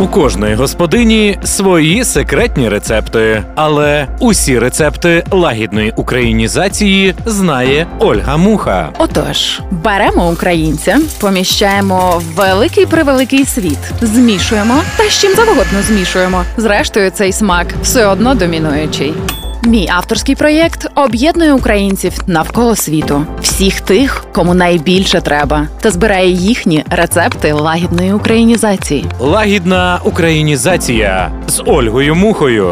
У кожної господині свої секретні рецепти, але усі рецепти лагідної українізації знає Ольга Муха. Отож, беремо українця, поміщаємо в великий превеликий світ, змішуємо та з чим завгодно змішуємо. Зрештою, цей смак все одно домінуючий. Мій авторський проєкт об'єднує українців навколо світу, всіх тих, кому найбільше треба, та збирає їхні рецепти лагідної українізації. Лагідна українізація з Ольгою Мухою.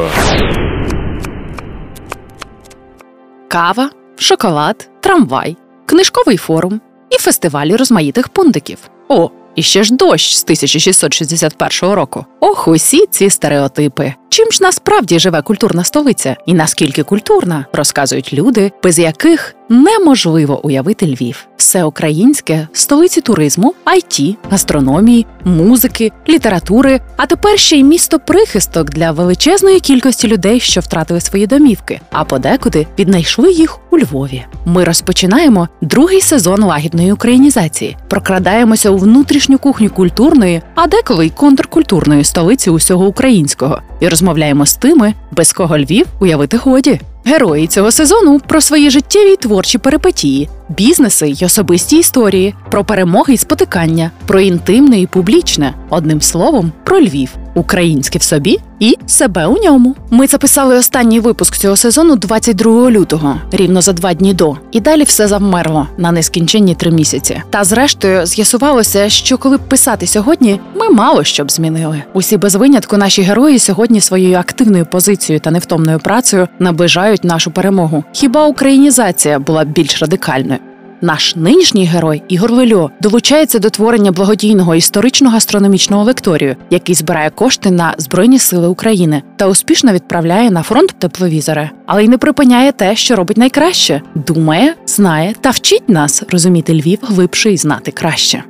Кава, шоколад, трамвай, книжковий форум і фестивалі розмаїтих пундиків. О, і ще ж дощ з 1661 року. Ох, усі ці стереотипи. Чим ж насправді живе культурна столиця, і наскільки культурна, розказують люди, без яких неможливо уявити Львів. Все українське столиці туризму, IT, гастрономії, музики, літератури, а тепер ще й місто прихисток для величезної кількості людей, що втратили свої домівки, а подекуди віднайшли їх у Львові. Ми розпочинаємо другий сезон лагідної українізації, прокрадаємося у внутрішню кухню культурної, а деколи й контркультурної столиці усього українського, і розмовляємо з тими, без кого Львів уявити годі. Герої цього сезону про свої життєві й творчі перипетії, бізнеси й особисті історії, про перемоги й спотикання, про інтимне і публічне, одним словом, про Львів, українське в собі і себе у ньому. Ми записали останній випуск цього сезону 22 лютого, рівно за два дні до, і далі все завмерло на нескінченні три місяці. Та зрештою з'ясувалося, що коли б писати сьогодні, ми мало що б змінили. Усі без винятку наші герої сьогодні своєю активною позицією та невтомною працею наближають нашу перемогу. Хіба українізація була б більш радикальною? Наш нинішній герой Ігор Лельо долучається до творення благодійного історично-гастрономічного лекторію, який збирає кошти на Збройні Сили України та успішно відправляє на фронт тепловізори, але й не припиняє те, що робить найкраще: думає, знає та вчить нас розуміти Львів глибше і знати краще.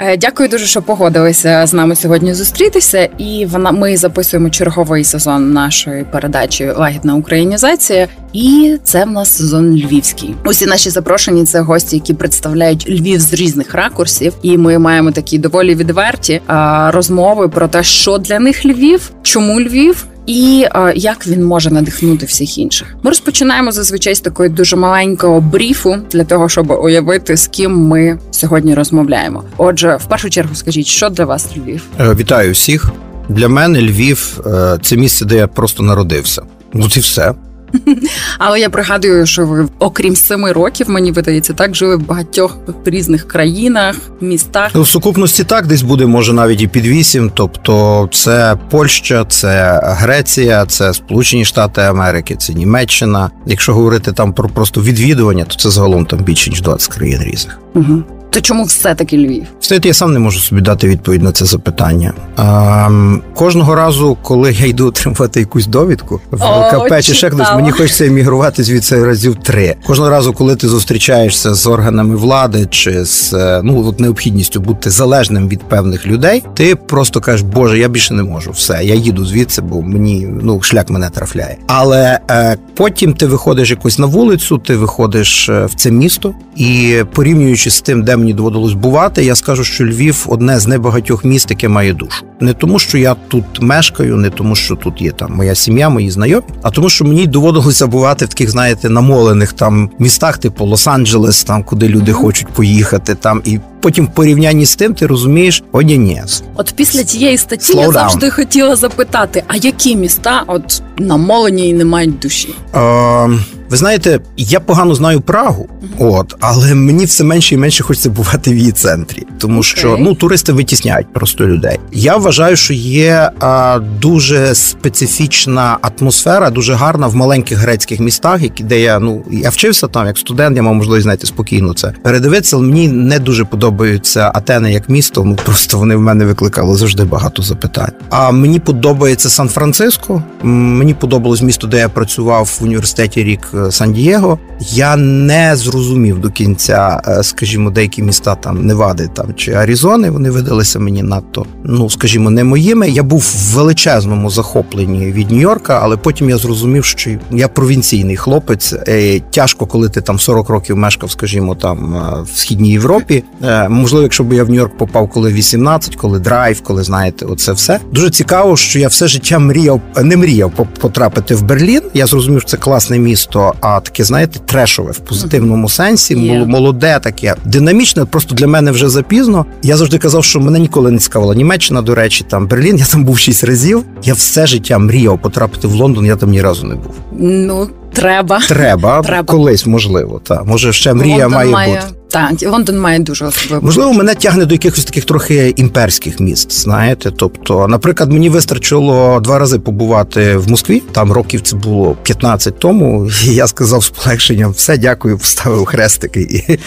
Е, Дякую дуже, що погодилися з нами сьогодні зустрітися. І вона ми записуємо черговий сезон нашої передачі Лагідна українізація. І це в нас сезон львівський. Усі наші запрошені це гості, які представляють Львів з різних ракурсів. І ми маємо такі доволі відверті розмови про те, що для них Львів, чому Львів. І е, як він може надихнути всіх інших. Ми розпочинаємо зазвичай з такої дуже маленького бріфу для того, щоб уявити, з ким ми сьогодні розмовляємо. Отже, в першу чергу, скажіть, що для вас Львів? Е, Вітаю всіх. Для мене Львів е, це місце, де я просто народився. Ну і все. Але я пригадую, що ви, окрім семи років, мені видається, так жили в багатьох різних країнах, містах. Ну, в сукупності так десь буде, може навіть і під вісім. Тобто, це Польща, це Греція, це Сполучені Штати Америки, це Німеччина. Якщо говорити там про просто відвідування, то це загалом там більше ніж 20 країн різних. Угу. То чому все таки Львів? Знаєте, я сам не можу собі дати відповідь на це запитання. Ем, кожного разу, коли я йду отримувати якусь довідку в О, КП чи ще хтось, мені хочеться емігрувати звідси разів три. Кожного разу, коли ти зустрічаєшся з органами влади чи з е, ну от необхідністю бути залежним від певних людей, ти просто кажеш, Боже, я більше не можу. Все, я їду звідси, бо мені ну шлях мене трафляє. Але е, потім ти виходиш якось на вулицю, ти виходиш е, в це місто, і порівнюючи з тим, де мені доводилось бувати, я скажу, що Львів одне з небагатьох міст, яке має душу. Не тому, що я тут мешкаю, не тому, що тут є там моя сім'я, мої знайомі, а тому, що мені доводилося бувати в таких, знаєте, намолених там містах, типу Лос-Анджелес, там куди люди хочуть поїхати, там і потім в порівнянні з тим ти розумієш, о, ні, ні. От після цієї статті Slow я down. завжди хотіла запитати: а які міста от намолені і не мають душі? Е, ви знаєте, я погано знаю Прагу, от, але мені все менше і менше хочеться бувати в її центрі, тому що ну туристи витісняють просто людей. Я вважаю, що є а, дуже специфічна атмосфера, дуже гарна в маленьких грецьких містах, які де я ну я вчився там як студент, я мав можливість знаєте спокійно це передивитися. Але мені не дуже подобаються Атени як місто. Ну просто вони в мене викликали завжди багато запитань. А мені подобається Сан-Франциско. Мені подобалось місто, де я працював в університеті рік Сан-Дієго. Я не зрозумів до кінця, е, скажімо, деякі міста там Невади там чи Аризони. Вони видалися мені надто, ну скажімо, не моїми. Я був в величезному захопленні від Нью-Йорка, але потім я зрозумів, що я провінційний хлопець. Е, тяжко, коли ти там 40 років мешкав, скажімо, там в східній Європі. Можливо, якщо б я в Нью-Йорк попав, коли 18, коли драйв, коли знаєте, оце все дуже цікаво, що я все життя мріяв, не мріяв потрапити в Берлін. Я зрозумів, що це класне місто, а таке, знаєте, трешове в позитивному сенсі, yeah. молоде, таке динамічне. Просто для мене вже запізно. Я завжди казав, що мене ніколи не цікавила Німеччина, до речі, там Берлін. Я там був шість разів. Я все життя мріяв потрапити в Лондон. Я там ні разу не був. Ну треба, треба, треба. колись можливо. Та може ще мрія Лондон має, має бути. Так, Лондон має дуже особливо. Можливо, мене тягне до якихось таких трохи імперських міст. Знаєте, тобто, наприклад, мені вистачило два рази побувати в Москві. Там років це було 15 тому. і Я сказав з полегшенням: все, дякую, вставив хрестики, і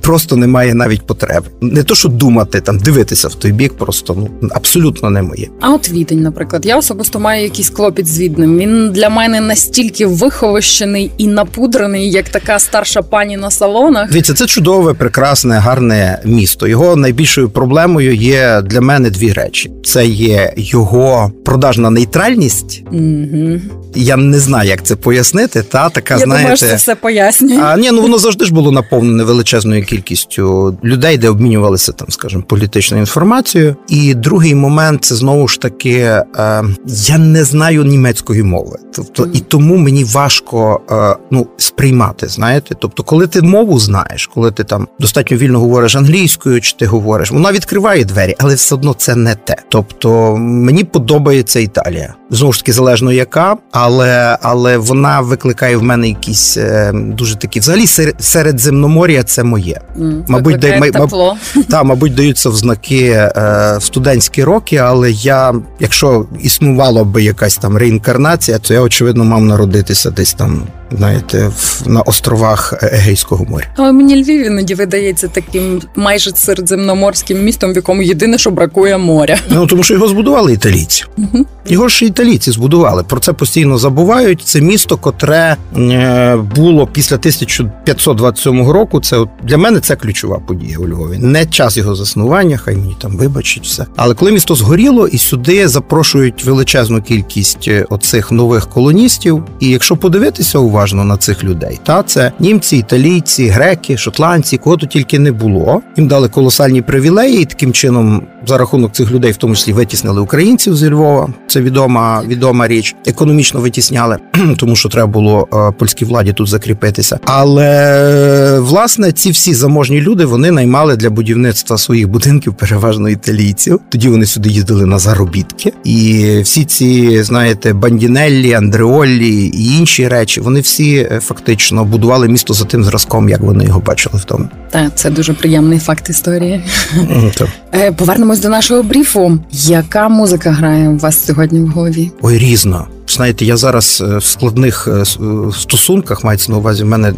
просто немає навіть потреби. Не то, що думати там, дивитися в той бік, просто ну абсолютно не моє. А от відень, наприклад, я особисто маю якийсь клопіт з відним. Він для мене настільки виховощений і напудрений, як така старша пані на салонах. Дивіться, це чудово чудове, прекрасне, гарне місто. Його найбільшою проблемою є для мене дві речі: це є його продажна нейтральність. Угу. Я не знаю, як це пояснити. Та така Я знаєте, думаю, що це все пояснює. А ні, ну воно завжди ж було наповнене величезною кількістю людей, де обмінювалися там, скажімо, політичною інформацією. І другий момент це знову ж таки е, я не знаю німецької мови, тобто mm. і тому мені важко е, ну сприймати. Знаєте, тобто, коли ти мову знаєш, коли ти там достатньо вільно говориш англійською, чи ти говориш, вона відкриває двері, але все одно це не те. Тобто мені подобається Італія. Знову ж таки, залежно яка, але але вона викликає в мене якісь е, дуже такі. Взагалі, середземномор'я це моє. Mm, мабуть, дай, тепло. Та, мабуть, даються в знаки е, студентські роки, але я, якщо існувала би якась там реінкарнація, то я очевидно мав народитися десь там знаєте, на островах Егейського моря. Але мені Львів іноді видається таким майже середземноморським містом, в якому єдине, що бракує моря. Ну тому що його збудували італійці. Угу. Його ж італійці збудували. Про це постійно забувають. Це місто, котре е, було після 1527 року. Це для мене це ключова подія у Львові. Не час його заснування, хай мені там вибачить все. Але коли місто згоріло, і сюди запрошують величезну кількість е, оцих нових колоністів. І якщо подивитися уважно, на цих людей. Та це німці, італійці, греки, шотландці, кого то тільки не було. Їм дали колосальні привілеї, і таким чином, за рахунок цих людей, в тому числі витіснили українців зі Львова. Це відома відома річ. Економічно витісняли, тому що треба було е, польській владі тут закріпитися. Але власне ці всі заможні люди вони наймали для будівництва своїх будинків переважно італійців. Тоді вони сюди їздили на заробітки, і всі ці знаєте бандінеллі, андреоллі і інші речі вони всі е, фактично будували місто за тим зразком, як вони його бачили в тому. Так, це дуже приємний факт історії. Е, повернемось до нашого бріфу. Яка музика грає у вас сьогодні в голові? Ой, різно. Знаєте, я зараз е, в складних е, е, стосунках мається на увазі в мене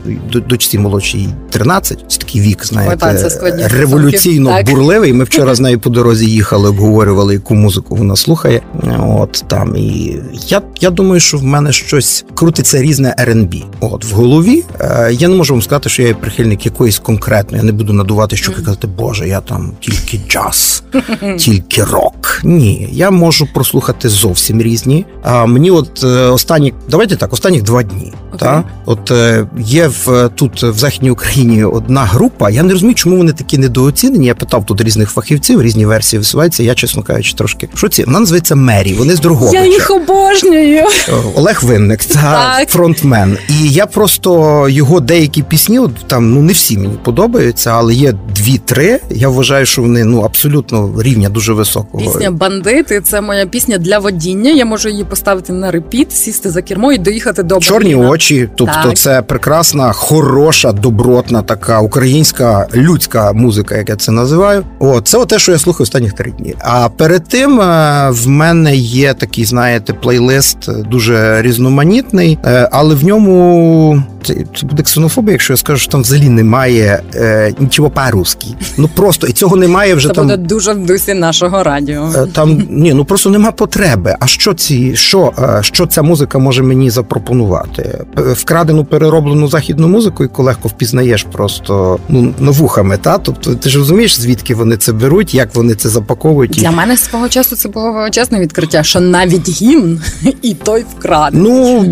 дочці молодшій 13, це такий вік, знаєте, революційно бурливий. Ми вчора з нею по дорозі їхали, обговорювали, яку музику вона слухає. От там і я я думаю, що в мене щось крутиться різне R&B. От в голові я не можу вам сказати, що я є прихильник якоїсь конкретної. Я не буду надувати, що казати, Боже, я там тільки джаз, тільки рок. Ні, я можу прослухати зовсім різні. А мені от е, останні, давайте так, останніх два дні. Okay. Та? От е, є в тут в Західній Україні одна група. Я не розумію, чому вони такі недооцінені. Я питав тут різних фахівців, різні версії висуваються. Я, чесно кажучи, трошки що ці вона називається Мері. Вони з другого. Я їх обожнюю. Е, Олег Винник, та фронтмен. І я просто його деякі пісні, от там ну не всі мені подобаються, але є дві-три. Я вважаю, що вони ну абсолютно рівня дуже високого. Пісня бандити. Це моя пісня для водіння. Я можу її поставити на репіт, сісти за кермо і доїхати до чорні очі. Тобто, так. це прекрасна, хороша, добротна, така українська людська музика, як я це називаю. О, це те, що я слухаю останніх три дні. А перед тим е, в мене є такий, знаєте, плейлист дуже різноманітний, е, але в ньому це, це буде ксенофобія, якщо я скажу, що там взагалі немає е, нічого по-русски. Ну просто і цього немає вже Це там. буде дуже в дусі нашого радіо. Е, Там ні, ну просто нема потреби. А що ці, що, е, що ця музика може мені запропонувати? Е, Вкрадену перероблену західну музику, яку легко впізнаєш просто ну навухами. Та тобто, ти ж розумієш, звідки вони це беруть, як вони це запаковують. І- Для мене свого часу це було величезне відкриття, що навіть гімн і той вкрадений. Ну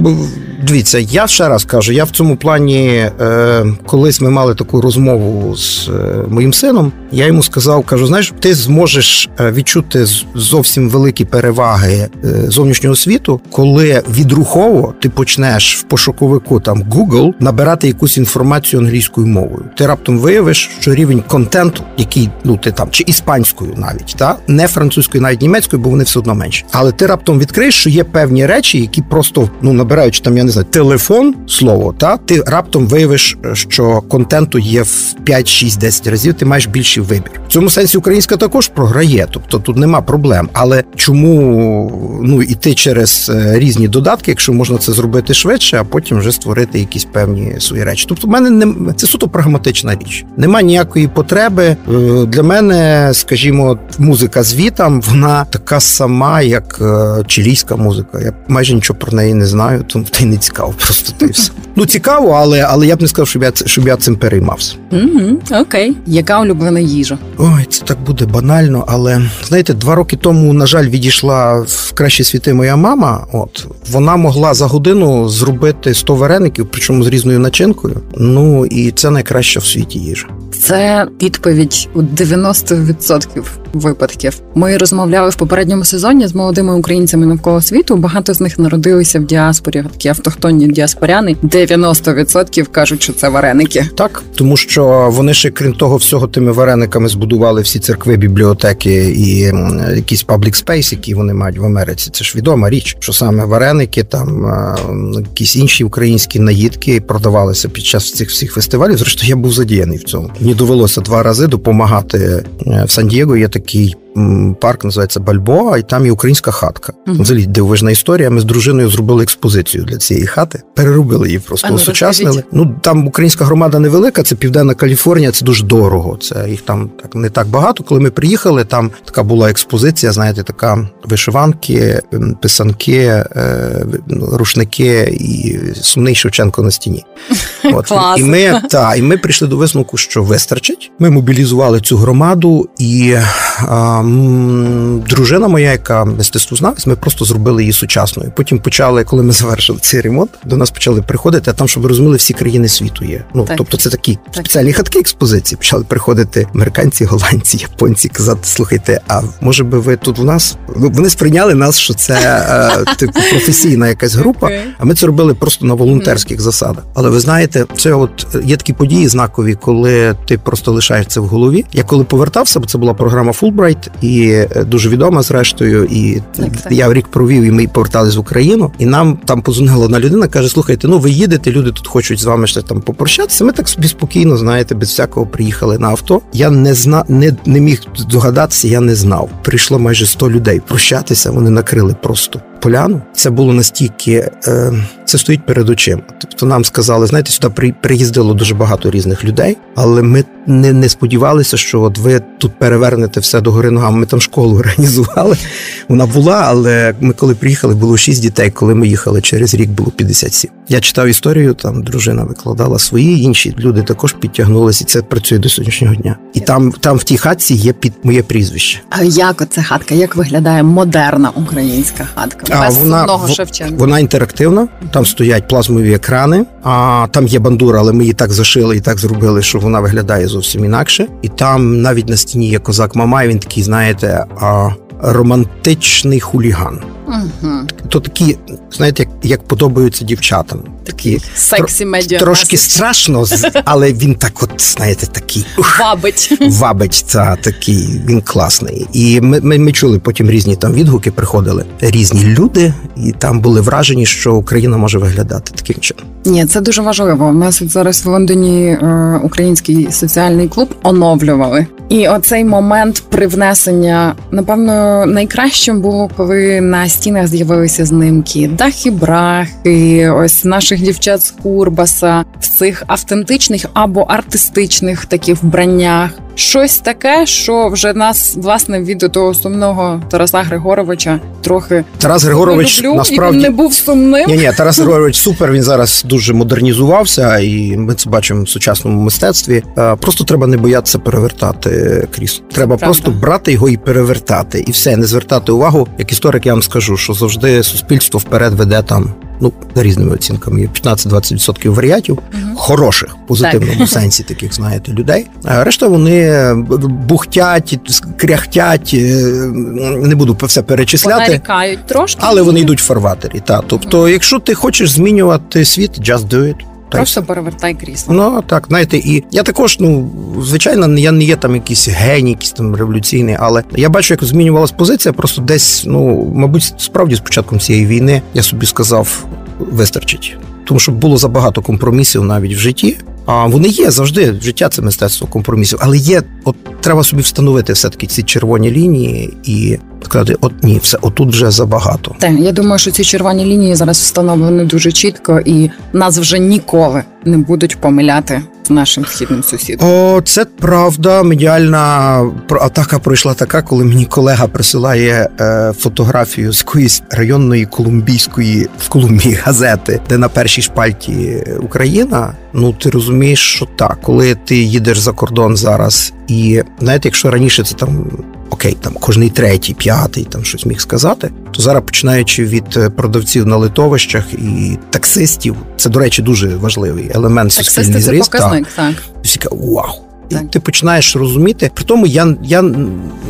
дивіться, я ще раз кажу, я в цьому плані, е, колись ми мали таку розмову з е, моїм сином. Я йому сказав: кажу, знаєш, ти зможеш е, відчути зовсім великі переваги зовнішнього світу, коли відрухово ти почнеш в пошуковику там Google набирати якусь інформацію англійською мовою. Ти раптом виявиш, що рівень контенту, який ну ти там чи іспанською навіть, та не французькою, навіть німецькою, бо вони все одно менші. Але ти раптом відкриєш, що є певні речі, які просто ну набираючи там, я не знаю, телефон слово, та ти раптом виявиш, що контенту є в 5, 6, 10 разів. Ти маєш більший вибір. В цьому сенсі українська також програє, тобто тут нема проблем. Але чому ну іти через е, різні додатки, якщо можна це зробити швидше, а потім вже створити якісь певні свої речі? Тобто, в мене не це суто прагматична річ. Нема ніякої потреби. Е, Для мене, скажімо, музика з вона така сама, як е, чилійська музика. Я майже нічого про неї не знаю, тому й не цікаво. Просто й все. Ну цікаво, але але я б не сказав, щоб я щоб я цим переймався. Угу, окей. Яка улюблена їжа? Ой, це так буде банально, але знаєте, два роки тому, на жаль, відійшла в кращі світи моя мама. От вона могла за годину зробити 100 вареників, причому з різною начинкою. Ну і це найкраща в світі їжа. Це відповідь у 90% випадків. Ми розмовляли в попередньому сезоні з молодими українцями навколо світу. Багато з них народилися в діаспорі, такі автохтонні діаспоряни. 90% кажуть, що це вареники. Так, тому що вони ще крім того всього тими варениками збудували всі церкви, бібліотеки і м, якийсь public space, які вони мають в Америці. Це ж відома річ, що саме вареники, там якісь інші українські наїдки продавалися під час цих всіх фестивалів. Зрештою, я був задіяний в цьому. Мені довелося два рази допомагати е, в Сан-Дієго. Є такий. Парк називається Бальбоа, і там є українська хатка. Мгм. Взагалі дивовижна історія. Ми з дружиною зробили експозицію для цієї хати, переробили її просто ну, осучаснили. Ну там українська громада невелика, це південна Каліфорнія, це дуже дорого. Це їх там так не так багато. Коли ми приїхали, там така була експозиція, знаєте, така вишиванки, писанки, е, рушники і сумний Шевченко на стіні. От Клас. і ми та і ми прийшли до висновку, що вистачить. Ми мобілізували цю громаду, і а, дружина моя, яка мистецтвознавець, ми просто зробили її сучасною. Потім почали, коли ми завершили цей ремонт, до нас почали приходити. А там, щоб ви розуміли, всі країни світу є. Ну Так. тобто, це такі Так. спеціальні хатки експозиції. Почали приходити американці, голландці, японці, казати: слухайте, а може би ви тут у нас? Ну, Вони сприйняли нас, що це е, типу професійна якась група. А ми це робили просто на волонтерських засадах. Але ви знаєте, це от є такі події знакові, коли ти просто лишаєш це в голові. Я коли повертався, бо це була програма Фулбрайт, і е, дуже відома зрештою. І Так, так. я рік провів, і ми повертались в Україну. І нам там позвонила одна людина, каже: слухайте, ну ви їдете, люди тут хочуть з вами ще там попрощатися. Ми так собі спокійно, знаєте, без всякого приїхали на авто. Я не зна не, не міг здогадатися, я не знав. Прийшло майже 100 людей прощатися. Вони накрили просто поляну. Це було настільки. Е, це стоїть перед очима. Тобто нам сказали, знаєте, сюди при, приїздило дуже багато різних людей, але ми не, не сподівалися, що от ви тут перевернете все до гори ногами. Ми там школу організували. Вона була, але ми коли приїхали, було 6 дітей. Коли ми їхали через рік, було 57. Я читав історію, там дружина викладала свої, інші люди також підтягнулися, і це працює до сьогоднішнього дня. І там, там в тій хатці є під моє прізвище. А як оця хатка? Як виглядає модерна українська хатка? А, Без вона- одного Шевченка. Вона інтерактивна, там стоять плазмові екрани, а там є бандура, але ми її так зашили і так зробили, що вона виглядає зовсім інакше. І там навіть на стіні є козак Мамай, він такий, знаєте, а, романтичний хуліган. Угу. То такі, знаєте, як, як подобаються дівчатам. Такі Сексі медіа. трошки страшно, але він так, от, знаєте, такий. ух, Вабить. Вабить, та такий, він класний. І ми, ми, ми чули потім різні там відгуки, приходили різні люди, і там були вражені, що Україна може виглядати таким чином. Ні, це дуже важливо. У нас зараз в Лондоні е, український соціальний клуб оновлювали. І оцей момент привнесення, напевно, найкращим було, коли на стінах з'явилися знимки дахи, брахи, ось наших наших дівчат з Курбаса в цих автентичних або артистичних таких вбраннях. Щось таке, що вже нас власне від того сумного Тараса Григоровича трохи Тарас Григорович люблю, насправді і він не був сумним. Ні, ні, Тарас Григорович супер. Він зараз дуже модернізувався, і ми це бачимо в сучасному мистецтві. Е, Просто треба не боятися перевертати крісло. Треба правда. просто брати його і перевертати, і все, не звертати увагу. Як історик, я вам скажу, що завжди суспільство вперед веде там. Ну, за різними оцінками, є 15-20% варіатів, угу. хороших, в позитивному сенсі таких, знаєте, людей. А решта вони бухтять, кряхтять, е, не буду все перечисляти. Понарікають трошки, Але вони йдуть в фарватері. Та тобто, якщо ти хочеш змінювати світ, just do it. Просто перевертай крісло. Ну так, знаєте, і я також, ну звичайно, я не є там якийсь геній, якийсь там революційний, але я бачу, як змінювалась позиція. Просто десь, ну мабуть, справді з початком цієї війни я собі сказав, вистачить. Тому що було забагато компромісів навіть в житті. А вони є завжди. Життя це мистецтво компромісів, але є, от треба собі встановити все-таки ці червоні лінії і сказати, от ні, все, отут вже забагато. Так, я думаю, що ці червоні лінії зараз встановлені дуже чітко, і нас вже ніколи не будуть помиляти з нашим східним сусідом. О, це правда. Медіальна атака пройшла така, коли мені колега присилає е, фотографію з якоїсь районної колумбійської в Колумбії газети, де на першій шпальті Україна. Ну ти розумієш, що так, коли ти їдеш за кордон зараз, і знаєте, якщо раніше це там. Окей, там кожний третій, п'ятий там щось міг сказати. То зараз, починаючи від е, продавців на литовищах і таксистів, це, до речі, дуже важливий елемент Таксисти суспільний це зріст. так. показник, так. Всі кажуть, вау. І ти починаєш розуміти. При тому я, я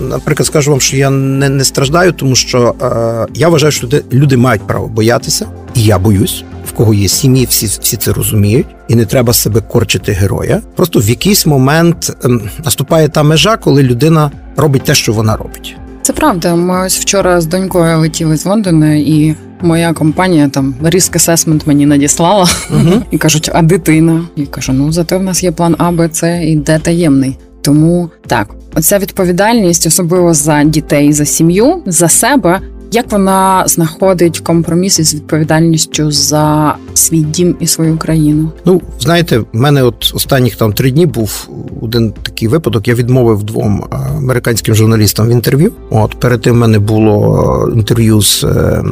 наприклад, скажу вам, що я не, не страждаю, тому що е, я вважаю, що люди, люди мають право боятися, і я боюсь. В кого є сім'ї, всі, всі це розуміють, і не треба себе корчити героя. Просто в якийсь момент ем, наступає та межа, коли людина робить те, що вона робить. Це правда. Ми ось вчора з донькою летіли з Лондона, і моя компанія там риск асесмент мені надіслала Угу. і кажуть, а дитина? І кажу, ну зате в нас є план А, Б, С і Д таємний. Тому так, оця відповідальність, особливо за дітей, за сім'ю, за себе. Як вона знаходить компроміс із відповідальністю за свій дім і свою країну? Ну, знаєте, в мене от останніх там три дні був один такий випадок. Я відмовив двом е, американським журналістам в інтерв'ю. От перед тим в мене було е, інтерв'ю з е,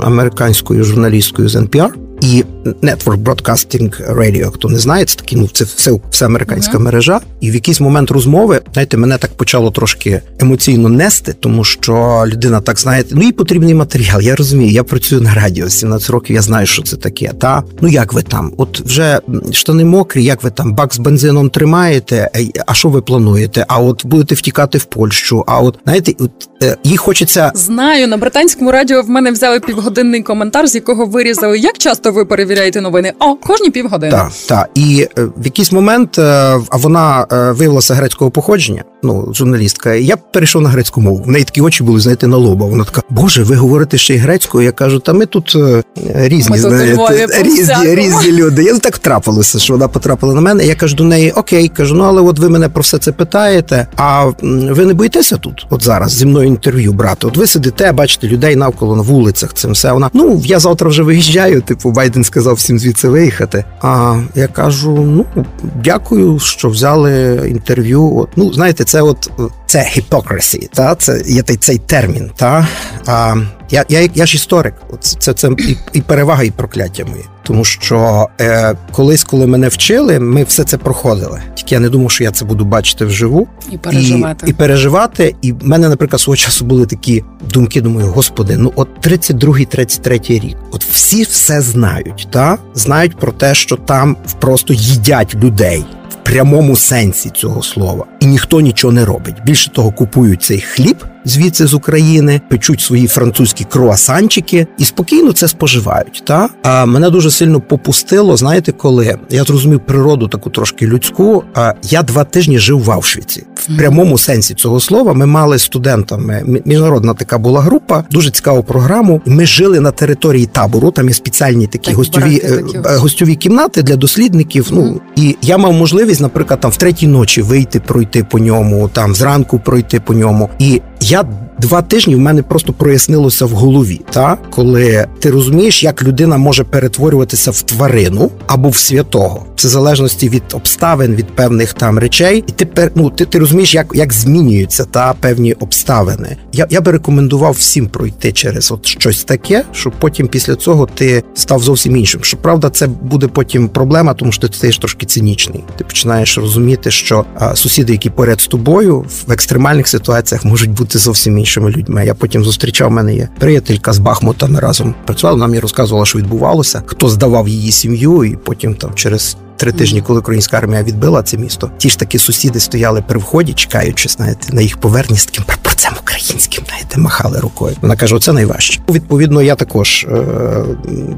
американською журналісткою з NPR. І Network Broadcasting Radio, хто не знає, це такі, ну це все, все американська Мгм. мережа. І в якийсь момент розмови, знаєте, мене так почало трошки емоційно нести, тому що людина так знаєте, ну їй потрібний матеріал. Я розумію, я працюю на радіо 17 років, я знаю, що це таке. Та ну як ви там? От вже штани мокрі, як ви там бак з бензином тримаєте? А що ви плануєте? А от будете втікати в Польщу? А от знаєте, от е, їй хочеться Знаю, на британському радіо в мене взяли півгодинний коментар, з якого вирізали, як часто ви перевіряєте новини. О, кожні півгодини. Так, так. І е, в якийсь момент, е, а вона е, виявилася грецького походження, ну, журналістка. Я перейшов на грецьку мову. В неї такі очі були, знаєте, на лоба. Вона така, Боже, ви говорите ще й грецькою. Я кажу, та ми тут е, різні, Ми тут знаєте, Львові різні, різні люди. Я так трапилося, що вона потрапила на мене. Я кажу до неї, окей, кажу, ну але от ви мене про все це питаєте. А ви не боїтеся тут, от зараз зі мною інтерв'ю брати? От ви сидите, бачите людей навколо на вулицях. Цим все. Вона ну я завтра вже виїжджаю. Типу, Байден сказав всім звідси виїхати. А я кажу: ну дякую, що взяли інтерв'ю. От, ну знаєте, це от це hypocrisy, та це є цей термін. Та а, я, я, я ж історик. Це, це і, і перевага, і прокляття моє. Тому що е, колись, коли мене вчили, ми все це проходили. Тільки я не думав, що я це буду бачити вживу І переживати. і, і переживати. І в мене, наприклад, свого часу були такі думки. Думаю, господи, ну от 32-33 рік. От всі все знають, та знають про те, що там просто їдять людей. В прямому сенсі цього слова, і ніхто нічого не робить. Більше того, купують цей хліб звідси з України, печуть свої французькі круасанчики і спокійно це споживають. Та а мене дуже сильно попустило. Знаєте, коли я зрозумів природу таку трошки людську. А я два тижні жив в Авшвіці. В прямому сенсі цього слова ми мали студентами. Міжнародна така була група, дуже цікаву програму. Ми жили на території табору. Там є спеціальні такі Так, гостьові е, такі е, гостьові кімнати для дослідників. Ну і я мав можливість, наприклад, там в третій ночі вийти, пройти по ньому, там зранку пройти по ньому. І я два тижні в мене просто прояснилося в голові. Та коли ти розумієш, як людина може перетворюватися в тварину або в святого, це в залежності від обставин, від певних там речей, і ти ну, ти, ти розумієш, як як змінюються та певні обставини. Я я би рекомендував всім пройти через от щось таке, щоб потім після цього ти став зовсім іншим. Щоправда, це буде потім проблема, тому що ти стаєш трошки цинічний. Ти починаєш розуміти, що а, сусіди, які поряд з тобою, в екстремальних ситуаціях можуть бути зовсім іншими людьми. Я потім зустрічав мене є приятелька з Бахмута. Ми разом працювали. Вона мені розказувала, що відбувалося, хто здавав її сім'ю, і потім там через три тижні, коли українська армія відбила це місто, ті ж таки сусіди стояли при вході, чекаючи, знаєте, на їх повернення з таким прапорцем українським, знаєте, махали рукою. Вона каже: оце найважче. Відповідно, я також е,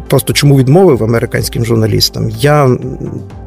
просто чому відмовив американським журналістам. Я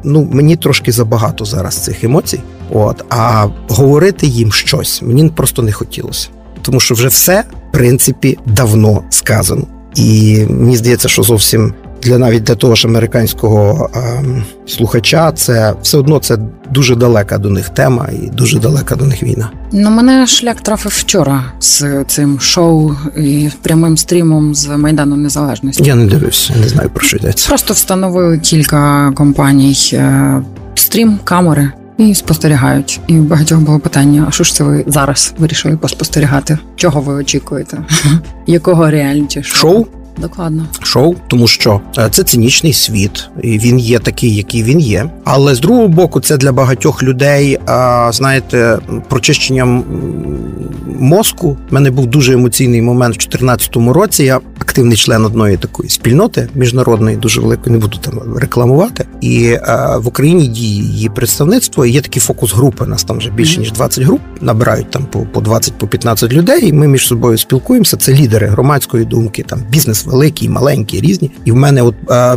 ну мені трошки забагато зараз цих емоцій. От а говорити їм щось мені просто не хотілося, тому що вже все в принципі давно сказано. І мені здається, що зовсім для навіть для того ж американського е, слухача, це все одно це дуже далека до них тема і дуже далека до них війна. Ну мене шлях трафив вчора з цим шоу і прямим стрімом з Майдану Незалежності. Я не дивився, не знаю про що йдеться. Просто встановили кілька компаній е, стрім, камери. І спостерігають. І в багатьох було питання: а що ж це ви зараз вирішили поспостерігати? Чого ви очікуєте? Якого реаліті шоу? Докладно шоу, тому що е, це цинічний світ, і він є такий, який він є. Але з другого боку, це для багатьох людей, знаєте, прочищенням мозку. У мене був дуже емоційний момент в 2014 році. Я активний член одної такої спільноти міжнародної, дуже великої, не буду там рекламувати. І в Україні діє її представництво. і Є такі фокус-групи. Нас там вже більше ніж 20 груп набирають там по по 20 по 15 людей. і Ми між собою спілкуємося. Це лідери громадської думки, там бізнес великі, маленькі, різні. І в мене, от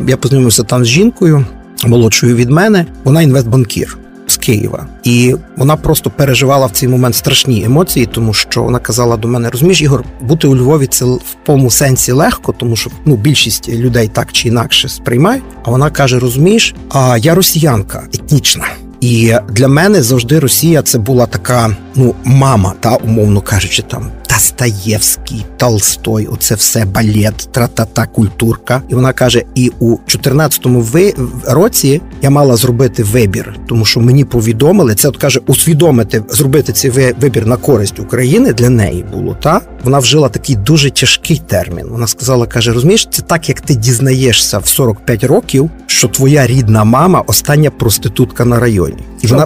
я познайомився там з жінкою, молодшою від мене. Вона інвестбанкір. З Києва, і вона просто переживала в цей момент страшні емоції, тому що вона казала до мене: розумієш, Ігор, бути у Львові це в повному сенсі легко, тому що ну більшість людей так чи інакше сприймають. А вона каже: розумієш, а я росіянка етнічна. І для мене завжди Росія це була така ну мама, та умовно кажучи, там Достоєвський, Толстой, оце все балет, тра-та-та, культурка. І вона каже: і у 14-му році я мала зробити вибір, тому що мені повідомили це. От каже, усвідомити зробити цей вибір на користь України для неї було. Та вона вжила такий дуже тяжкий термін. Вона сказала: каже: розумієш, це так, як ти дізнаєшся в 45 років, що твоя рідна мама остання проститутка на районі. І вона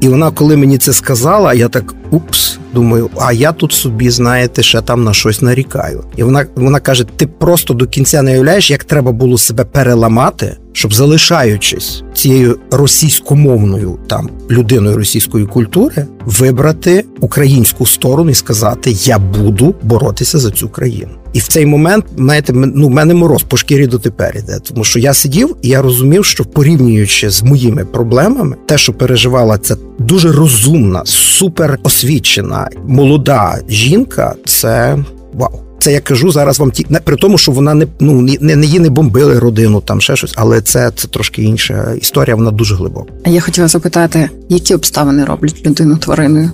і вона, коли мені це сказала, я так упс, думаю, а я тут собі, знаєте, ще там на щось нарікаю. І вона вона каже: ти просто до кінця не уявляєш, як треба було себе переламати, щоб залишаючись цією російськомовною там людиною російської культури, вибрати українську сторону і сказати: Я буду боротися за цю країну. І в цей момент знаєте, ну, мене мороз по шкірі дотепер іде, тому що я сидів і я розумів, що порівнюючи з моїми проблемами, те, що переживала ця дуже розумна, супер освічена, молода жінка, це вау. Це я кажу зараз вам ті не при тому, що вона не ну не, не її не бомбили родину, там ще щось, але це це трошки інша історія. Вона дуже глибока. А я хотіла запитати, які обставини роблять людину твариною?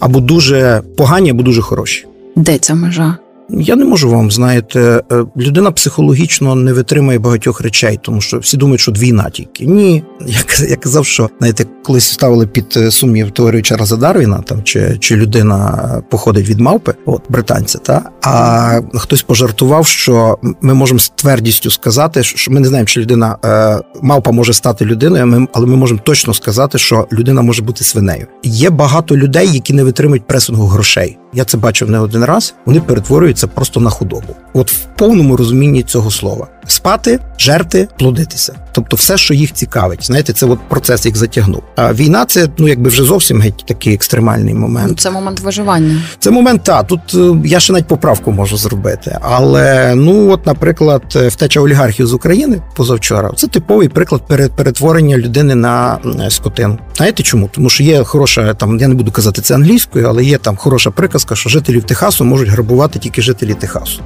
Або дуже погані, або дуже хороші. Де ця межа? Я не можу вам знаєте, е, людина психологічно не витримує багатьох речей, тому що всі думають, що війна тільки ні. Я, я казав, що знаєте, колись ставили під е, сумнів теорію Чарльза Дарвіна, там чи чи людина походить від мавпи, от британця, та а хтось пожартував, що ми можемо з твердістю сказати, що ми не знаємо, чи людина е, мавпа може стати людиною, але ми можемо точно сказати, що людина може бути свинею. Є багато людей, які не витримують пресингу грошей. Я це бачив не один раз. Вони перетворюються просто на худобу, от в повному розумінні цього слова спати, жерти, плодитися. Тобто, все, що їх цікавить, знаєте, це от процес їх затягнув. А війна це ну якби вже зовсім геть такий екстремальний момент. Це момент виживання. Це момент та тут е, я ще навіть поправку можу зробити. Але ну от, наприклад, е, втеча олігархів з України позавчора це типовий приклад перетворення людини на скотину. Знаєте чому? Тому що є хороша там, я не буду казати це англійською, але є там хороша приказка, що жителів Техасу можуть грабувати тільки жителі Техасу.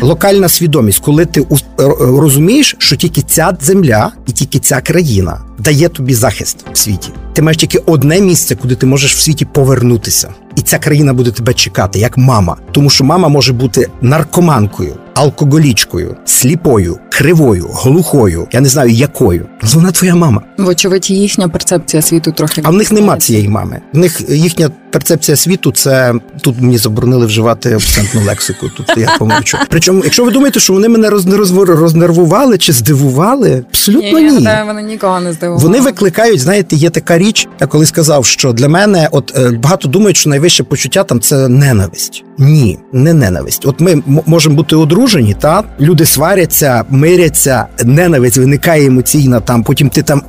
Локальна свідомість, коли ти розумієш, що тільки ця земля і тільки ця країна дає тобі захист в світі. Ти маєш тільки одне місце, куди ти можеш в світі повернутися, і ця країна буде тебе чекати, як мама, тому що мама може бути наркоманкою, алкоголічкою, сліпою, кривою, глухою. Я не знаю якою. але Вона твоя мама. Вочевидь, їхня перцепція світу трохи А в них нема цієї мами. В них їхня перцепція світу це тут мені заборонили вживати акцентну лексику. Тут я помовчу. Причому, якщо ви думаєте, що вони мене роз- рознервували чи здивували, абсолютно Ні, ні. вони нікого не здивували. Вони викликають, знаєте, є така річ. Я коли сказав, що для мене, от е, багато думають, що найвище почуття там це ненависть. Ні, не ненависть. От ми м- можемо бути одружені, та люди сваряться, миряться, ненависть виникає емоційна. Там потім ти там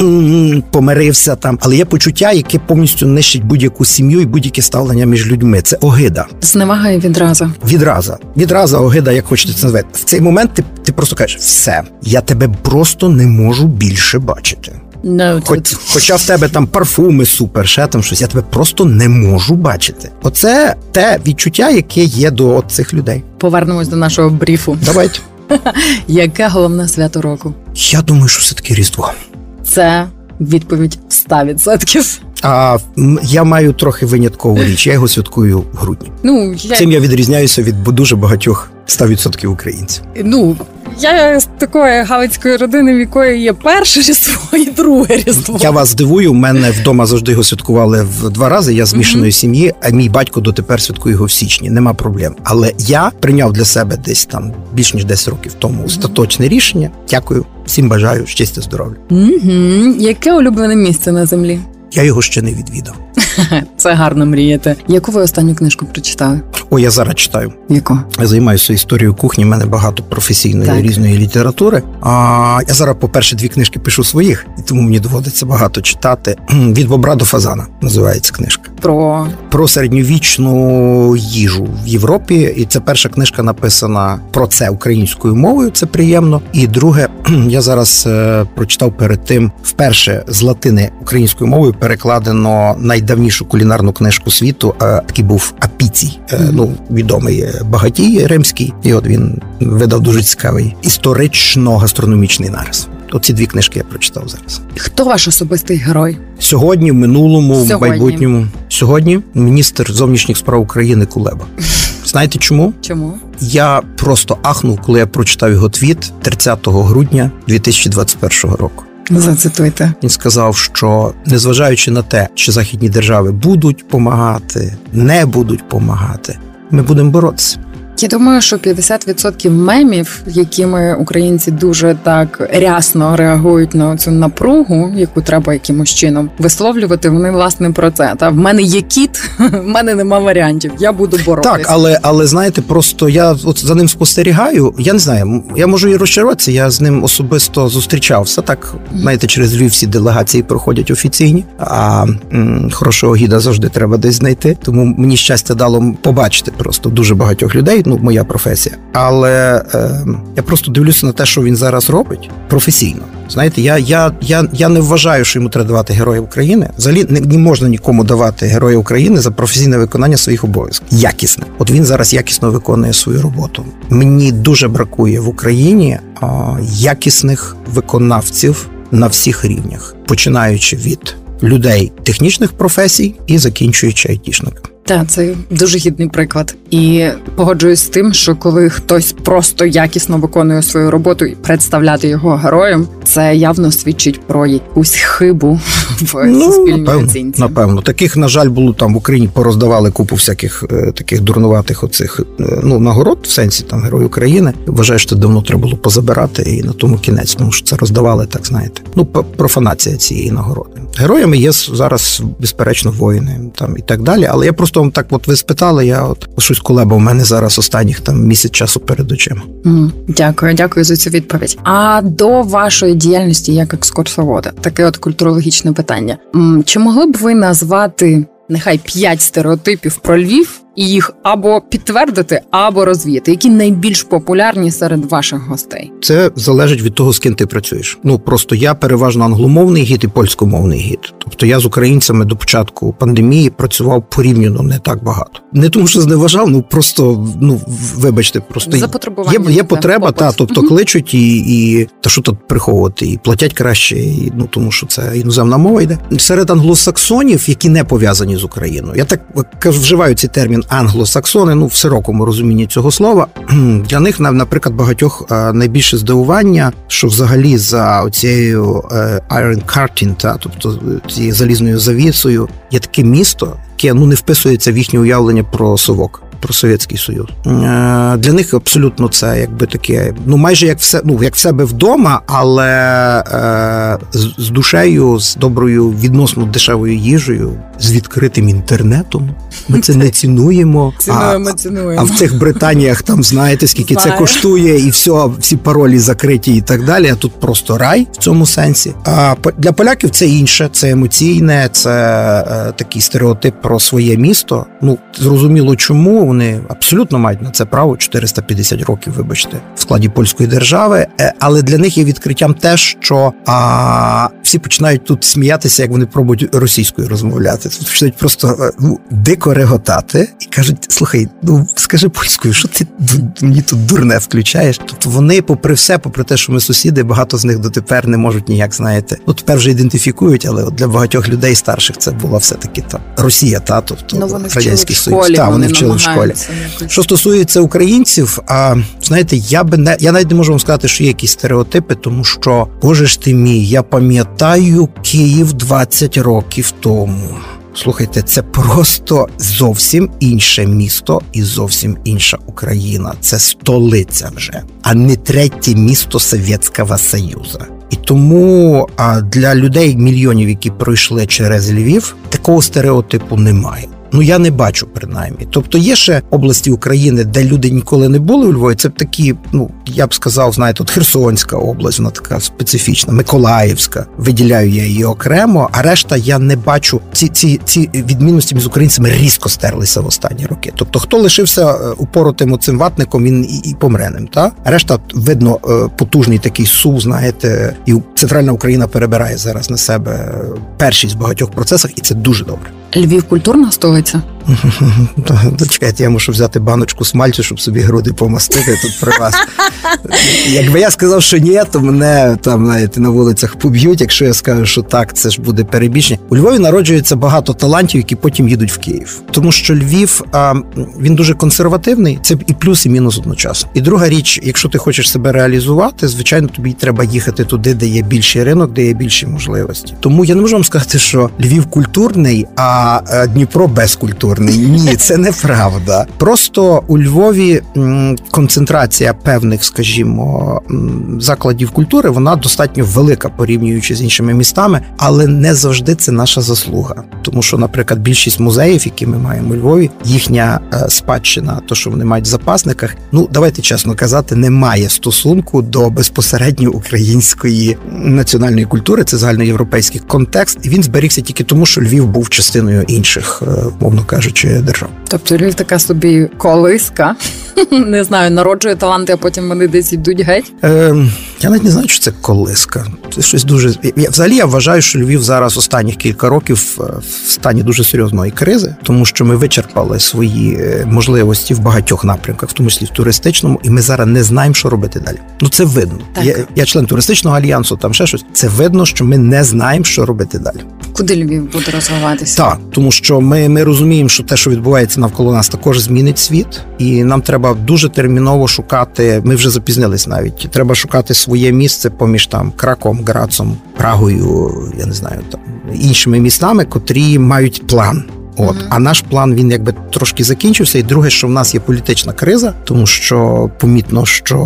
помирився там. Але є почуття, яке повністю нищить будь-яку сім'ю і будь-яке ставлення між людьми. Це огида. Зневага і відразу. Відраза, відраза, огида, як хочете це назвати. В цей момент ти, ти просто кажеш, все, я тебе просто не можу більше бачити. No, Хоч, хоча в тебе там парфуми супер, ще там щось, я тебе просто не можу бачити. Оце те відчуття, яке є до цих людей. Повернемось до нашого бріфу. Давайте. Яке головне свято року? Я думаю, що все таки різдво. Це відповідь 100%. А я маю трохи виняткову річ. Я його святкую в грудні. Ну, я, Цим я відрізняюся від дуже багатьох 100% українців. ну, я з такої галицької родини, в якої є перше різдво і друге різдво. Я вас здивую. У мене вдома завжди його святкували в два рази. Я з змішаної сім'ї, а мій батько дотепер святкує його в січні. Нема проблем. Але я прийняв для себе десь там більш ніж 10 років тому остаточне рішення. Дякую, всім бажаю щастя, здоров'я. Угу. Яке улюблене місце на землі? Я його ще не відвідав. Це гарно мріяти. Яку ви останню книжку прочитали? О, я зараз читаю. Яку? Я займаюся історією кухні. в мене багато професійної Так. різної літератури. А я зараз, по-перше, дві книжки пишу своїх, і тому мені доводиться багато читати. Від бобра до фазана називається книжка. Про про середньовічну їжу в Європі. І це перша книжка написана про це українською мовою. Це приємно. І друге, я зараз е, прочитав перед тим вперше з латини українською мовою перекладено найдавнішу кулінарну книжку світу. Е, такий був Апіцій, е, ну відомий багатій римський. І от він видав дуже цікавий історично-гастрономічний нарис. Оці дві книжки я прочитав зараз. хто ваш особистий герой? Сьогодні, в минулому, в Сьогодні. майбутньому. Сьогодні міністр зовнішніх справ України Кулеба. Знаєте чому? Чому? Я просто ахнув, коли я прочитав його твіт 30 грудня 2021 року. Зацитуйте. Він сказав, що незважаючи на те, чи західні держави будуть помагати, не будуть помагати, ми будемо боротися. Я думаю, що 50% мемів, якими українці дуже так рясно реагують на цю напругу, яку треба якимось чином висловлювати, вони власне про це. Та в мене є кіт, в мене нема варіантів. Я буду боротися. Так, але але знаєте, просто я от за ним спостерігаю. Я не знаю, я можу і розчаруватися. Я з ним особисто зустрічався. Так, знаєте, через Львів всі делегації проходять офіційні. А м, хорошого гіда завжди треба десь знайти. Тому мені щастя дало побачити просто дуже багатьох людей. Ну, моя професія. Але е, я просто дивлюся на те, що він зараз робить професійно. Знаєте, я, я, я, я не вважаю, що йому треба давати Героя України. Взагалі не, не можна нікому давати Героя України за професійне виконання своїх обов'язків. Якісне. От він зараз якісно виконує свою роботу. Мені дуже бракує в Україні а, якісних виконавців на всіх рівнях, починаючи від людей технічних професій і закінчуючи айтішниками. Так, це дуже гідний приклад. І погоджуюсь з тим, що коли хтось просто якісно виконує свою роботу і представляти його героєм, це явно свідчить про якусь хибу в суспільній Ну, напевно, оцінці. напевно. Таких, на жаль, було там в Україні пороздавали купу всяких е, таких дурнуватих оцих е, ну, нагород, в сенсі там Герой України. Вважаю, що давно треба було позабирати і на тому кінець, тому що це роздавали, так знаєте. Ну, профанація цієї нагороди. Героями є зараз, безперечно, воїни там і так далі. Але я просто вам так, от ви спитали, я от щось колеба у мене зараз останніх там місяць часу перед очима. Mm, Дякую, дякую за цю відповідь. А до вашої діяльності як екскурсовода, таке от культурологічне питання. Чи могли б ви назвати нехай п'ять стереотипів про Львів, і їх або підтвердити, або розвіяти. Які найбільш популярні серед ваших гостей? Це залежить від того, з ким ти працюєш. Ну просто я переважно англомовний гід і польськомовний гід. Тобто я з українцями до початку пандемії працював порівняно не так багато. Не тому, що зневажав, ну просто ну вибачте, просто Запотребування є, є потреба, та тобто кличуть і і та що тут приховувати, і платять краще, і ну тому, що це іноземна мова йде серед англосаксонів, які не пов'язані з Україною. Я так кажу, вживаю цей термін англосаксони. Ну в широкому розумінні цього слова для них наприклад, багатьох найбільше здивування, що взагалі за цією е, Iron Curtain, та тобто цією залізною завісою, є таке місто, яке ну не вписується в їхнє уявлення про совок про Совєтський Союз. Е, для них абсолютно це якби таке, ну майже як все, ну як в себе вдома, але е, з, душею, з доброю відносно дешевою їжею, з відкритим інтернетом. Ми це не цінуємо. Цінуємо, цінуємо. А в цих Британіях там знаєте, скільки Знаю. це коштує, і все, всі паролі закриті і так далі. А тут просто рай в цьому сенсі. А для поляків це інше, це емоційне, це е, такий стереотип про своє місто. Ну зрозуміло, чому вони абсолютно мають на це право 450 років, вибачте, в складі польської держави. Е, але для них є відкриттям те, що а, всі починають тут сміятися, як вони пробують російською розмовляти. Тут починають просто е, ну, дико реготати і кажуть: слухай, ну скажи польською, що ти мені тут дурне включаєш? Тобто вони, попри все, попри те, що ми сусіди, багато з них дотепер не можуть ніяк знаєте. Ну тепер вже ідентифікують, але от для багатьох людей старших це була все таки та Росія, та тобто ну, вони радянський союз. Та вони вчили в школі. Що стосується українців, а знаєте, я би не я навіть не можу вам сказати, що є якісь стереотипи, тому що боже ж ти мій, я пам'ятаю Київ 20 років тому. Слухайте, це просто зовсім інше місто і зовсім інша Україна. Це столиця вже, а не третє місто Совєтського Союзу. І тому а для людей мільйонів, які пройшли через Львів, такого стереотипу немає. Ну я не бачу принаймні. Тобто є ще області України, де люди ніколи не були у Львові. Це б такі, ну я б сказав, знаєте, от Херсонська область, вона така специфічна, Миколаївська. Виділяю я її окремо. А решта я не бачу ці ці, ці відмінності між українцями різко стерлися в останні роки. Тобто, хто лишився е, упоротим цим ватником, він і, і помре ним. Та решта видно е, потужний такий сув, знаєте, і центральна Україна перебирає зараз на себе першість в багатьох процесах, і це дуже добре. Львів культурна столиця. Чекайте, я мушу взяти баночку смальцю, щоб собі груди помастити тут при вас. Якби я сказав, що ні, то мене там знаєте, на вулицях поб'ють. Якщо я скажу, що так, це ж буде перебільшення. У Львові народжується багато талантів, які потім їдуть в Київ. Тому що Львів а, він дуже консервативний. Це і плюс, і мінус одночасно. І друга річ, якщо ти хочеш себе реалізувати, звичайно, тобі треба їхати туди, де є більший ринок, де є більші можливості. Тому я не можу вам сказати, що Львів культурний, а Дніпро безкультурний чорний. Ні, це неправда. Просто у Львові концентрація певних, скажімо, закладів культури вона достатньо велика порівнюючи з іншими містами, але не завжди це наша заслуга. Тому що, наприклад, більшість музеїв, які ми маємо у Львові, їхня е, спадщина, то що вони мають в запасниках, ну давайте чесно казати, не має стосунку до безпосередньо української національної культури. Це загальноєвропейський контекст, і він зберігся тільки тому, що Львів був частиною інших, е, мовно кажучи кажучи, держав. Тобто Львів така собі колиска, не знаю, народжує таланти, а потім вони десь йдуть геть. Е, Я навіть не знаю, що це колиска. Це щось дуже я взагалі я вважаю, що Львів зараз останніх кілька років е, в стані дуже серйозної кризи, тому що ми вичерпали свої е, можливості в багатьох напрямках, в тому числі в туристичному, і ми зараз не знаємо, що робити далі. Ну це видно. Так. Я, я член туристичного альянсу, там ще щось. Це видно, що ми не знаємо, що робити далі. Куди Львів буде розвиватися? Так, тому що ми, ми розуміємо, що те, що відбувається навколо нас, також змінить світ, і нам треба дуже терміново шукати. Ми вже запізнились навіть. Треба шукати своє місце поміж там краком, Грацом, Прагою, я не знаю там іншими містами, котрі мають план. От mm-hmm. а наш план він якби трошки закінчився. І друге, що в нас є політична криза, тому що помітно, що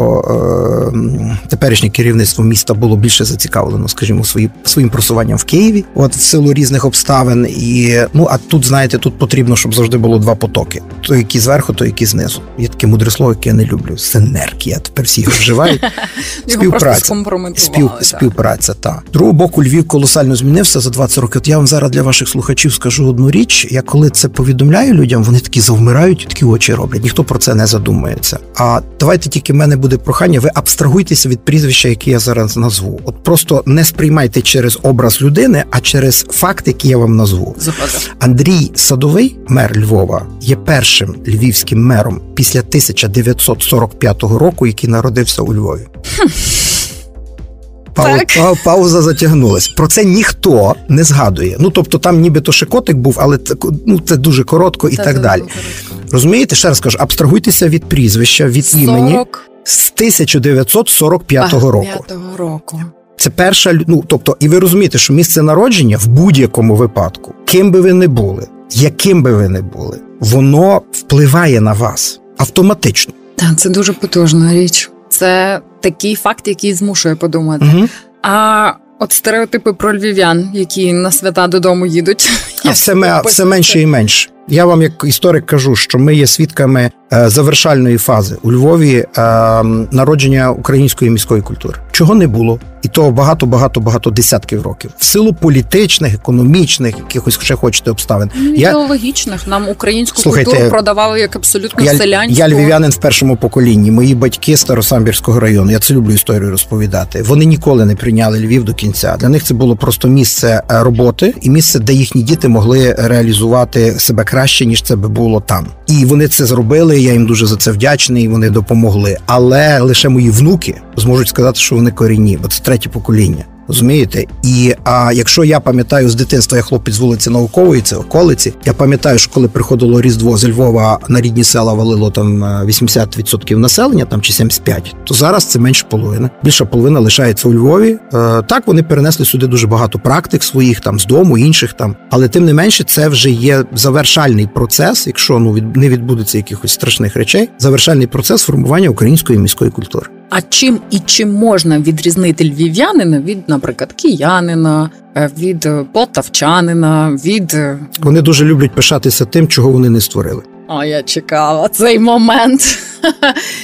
е, теперішнє керівництво міста було більше зацікавлено, скажімо, свої своїм просуванням в Києві, от в силу різних обставин. І ну а тут, знаєте, тут потрібно, щоб завжди було два потоки: той, який зверху, той, який знизу. Є таке мудре слово, яке я не люблю. Синергія. Тепер всі його вживають. Співпраця Спів, співпраця. Та другого боку, Львів колосально змінився за 20 років. От я вам зараз для ваших слухачів скажу одну річ я коли це повідомляю людям, вони такі завмирають, такі очі роблять. Ніхто про це не задумується. А давайте тільки в мене буде прохання. Ви абстрагуйтеся від прізвища, яке я зараз назву. От просто не сприймайте через образ людини, а через факт, який я вам назву. Заходи. Андрій Садовий, мер Львова, є першим львівським мером після 1945 року, який народився у Львові. Пау, Так. пау- пауза затягнулась. Про це ніхто не згадує. Ну тобто, там нібито ще котик був, але це, ну, це дуже коротко і так далі. Розумієте, ще раз кажу, абстрагуйтеся від прізвища, від імені 40 з 1945 року. П'ятого року. Це перша ну тобто, і ви розумієте, що місце народження в будь-якому випадку, ким би ви не були, яким би ви не були, воно впливає на вас автоматично. Так, це дуже потужна річ. Це такий факт, який змушує подумати. Угу. А от стереотипи про львів'ян, які на свята додому їдуть. А все, все менше і менше. Я вам, як історик, кажу, що ми є свідками е, завершальної фази у Львові е, народження української міської культури. Чого не було, і то багато, багато, багато десятків років. В силу політичних, економічних, якихось ще хочете обставин. Ну, Я- нам українську Слухайте, культуру продавали як абсолютно Я, селянську. я львів'янин в першому поколінні. Мої батьки Старосамбірського району. Я це люблю історію розповідати. Вони ніколи не прийняли Львів до кінця. Для них це було просто місце е, роботи і місце, де їхні діти могли реалізувати себе краще ніж це би було там. І вони це зробили. Я їм дуже за це вдячний. Вони допомогли. Але лише мої внуки зможуть сказати, що вони корінні, бо це третє покоління. Розумієте? І а якщо я пам'ятаю з дитинства, я хлопець з вулиці Наукової, це околиці. Я пам'ятаю, що коли приходило Різдво з Львова на рідні села валило там е, 80% населення, там чи 75%, то зараз це менше половини. Більша половина лишається у Львові. Е, так вони перенесли сюди дуже багато практик своїх там з дому, інших там. Але тим не менше, це вже є завершальний процес, якщо ну від не відбудеться якихось страшних речей. Завершальний процес формування української міської культури. А чим і чим можна відрізнити львів'янина від, наприклад, киянина, е, від е, полтавчанина, від. е, Вони дуже люблять пишатися тим, чого вони не створили. А я чекала цей момент.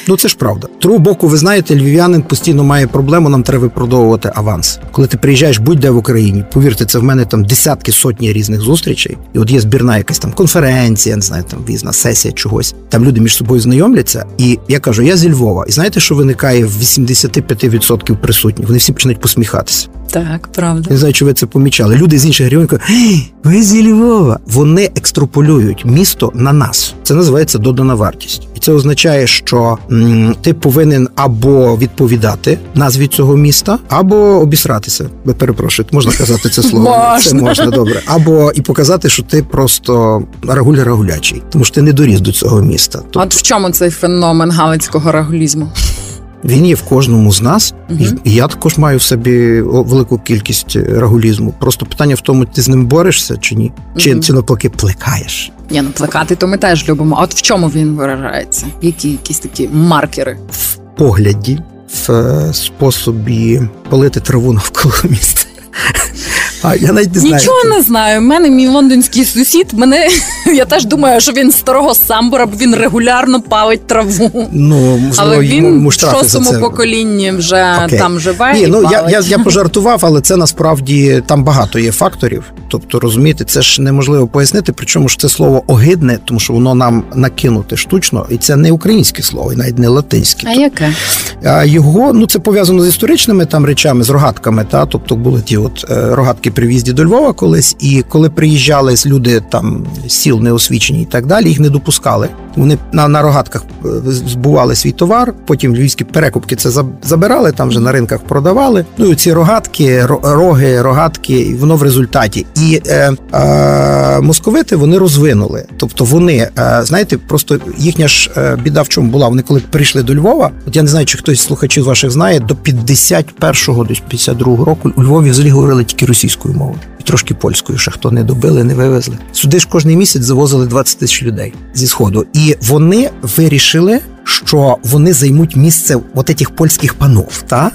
Ну це ж правда. Другого боку, ви знаєте, львів'янин постійно має проблему. Нам треба виправдовувати аванс. Коли ти приїжджаєш будь-де в Україні, повірте, це в мене там десятки сотні різних зустрічей. І от є збірна якась там конференція, не знаю, там візна сесія чогось. Там люди між собою знайомляться. І я кажу, я зі Львова. І знаєте, що виникає в 85% присутніх? Вони всі починають посміхатися. Так, правда. Не знаю, чи ви це помічали. Люди з інших регіонів кажуть, ви зі Львова. Вони екстраполюють місто на нас. Це називається додана вартість, і це означає, що м, ти повинен або відповідати назві цього міста, або обісратися. Ви перепрошуєте, можна казати це слово? Можна. Це можна добре. Або і показати, що ти просто рагуль рагулячий, тому що ти не доріс до цього міста. Тобто От в чому цей феномен галицького рагулізму? Він є в кожному з нас, Мгм. і- я також маю в собі велику кількість е, рагулізму. Просто питання в тому, ти з ним борешся чи ні? Чи, Мгм. чи навпаки плекаєш? Ні, ну плекати то ми теж любимо. А от в чому він виражається? Які якісь такі маркери? В погляді, в е, способі полити траву навколо міста. А я навіть не знаю. Нічого не знаю. У мене мій лондонський сусід. Мене я теж думаю, що він старого самбура, бо він регулярно палить траву. Ну, можливо, Але він йому в шостому це. поколінні вже Окей. там живе. Ні, і ну я, палить. я, я пожартував, але це насправді там багато є факторів. Тобто, розумієте, це ж неможливо пояснити. Причому ж це слово огидне, тому що воно нам накинуте штучно, і це не українське слово, і навіть не латинське. А яке? А його ну це пов'язано з історичними там речами, з рогатками. Та тобто були ті от е, рогатки при в'їзді до Львова колись, і коли приїжджали люди там сіл неосвічені і так далі, їх не допускали. Вони на, на рогатках е, збували свій товар. Потім львівські перекупки це забирали, там вже на ринках продавали. Ну і ці рогатки, роги, рогатки, і воно в результаті. І е, е, московити вони розвинули. Тобто вони, е, знаєте, просто їхня ж е, біда в чому була. Вони коли прийшли до Львова, от я не знаю, чи хтось з слухачів ваших знає, до 51-го, десь 52-го року у Львові взагалі говорили тільки російською мовою. І трошки польською, ще хто не добили, не вивезли. Сюди ж кожний місяць завозили 20 тисяч людей зі сходу. І вони вирішили, що вони займуть місце от этих польських панов, та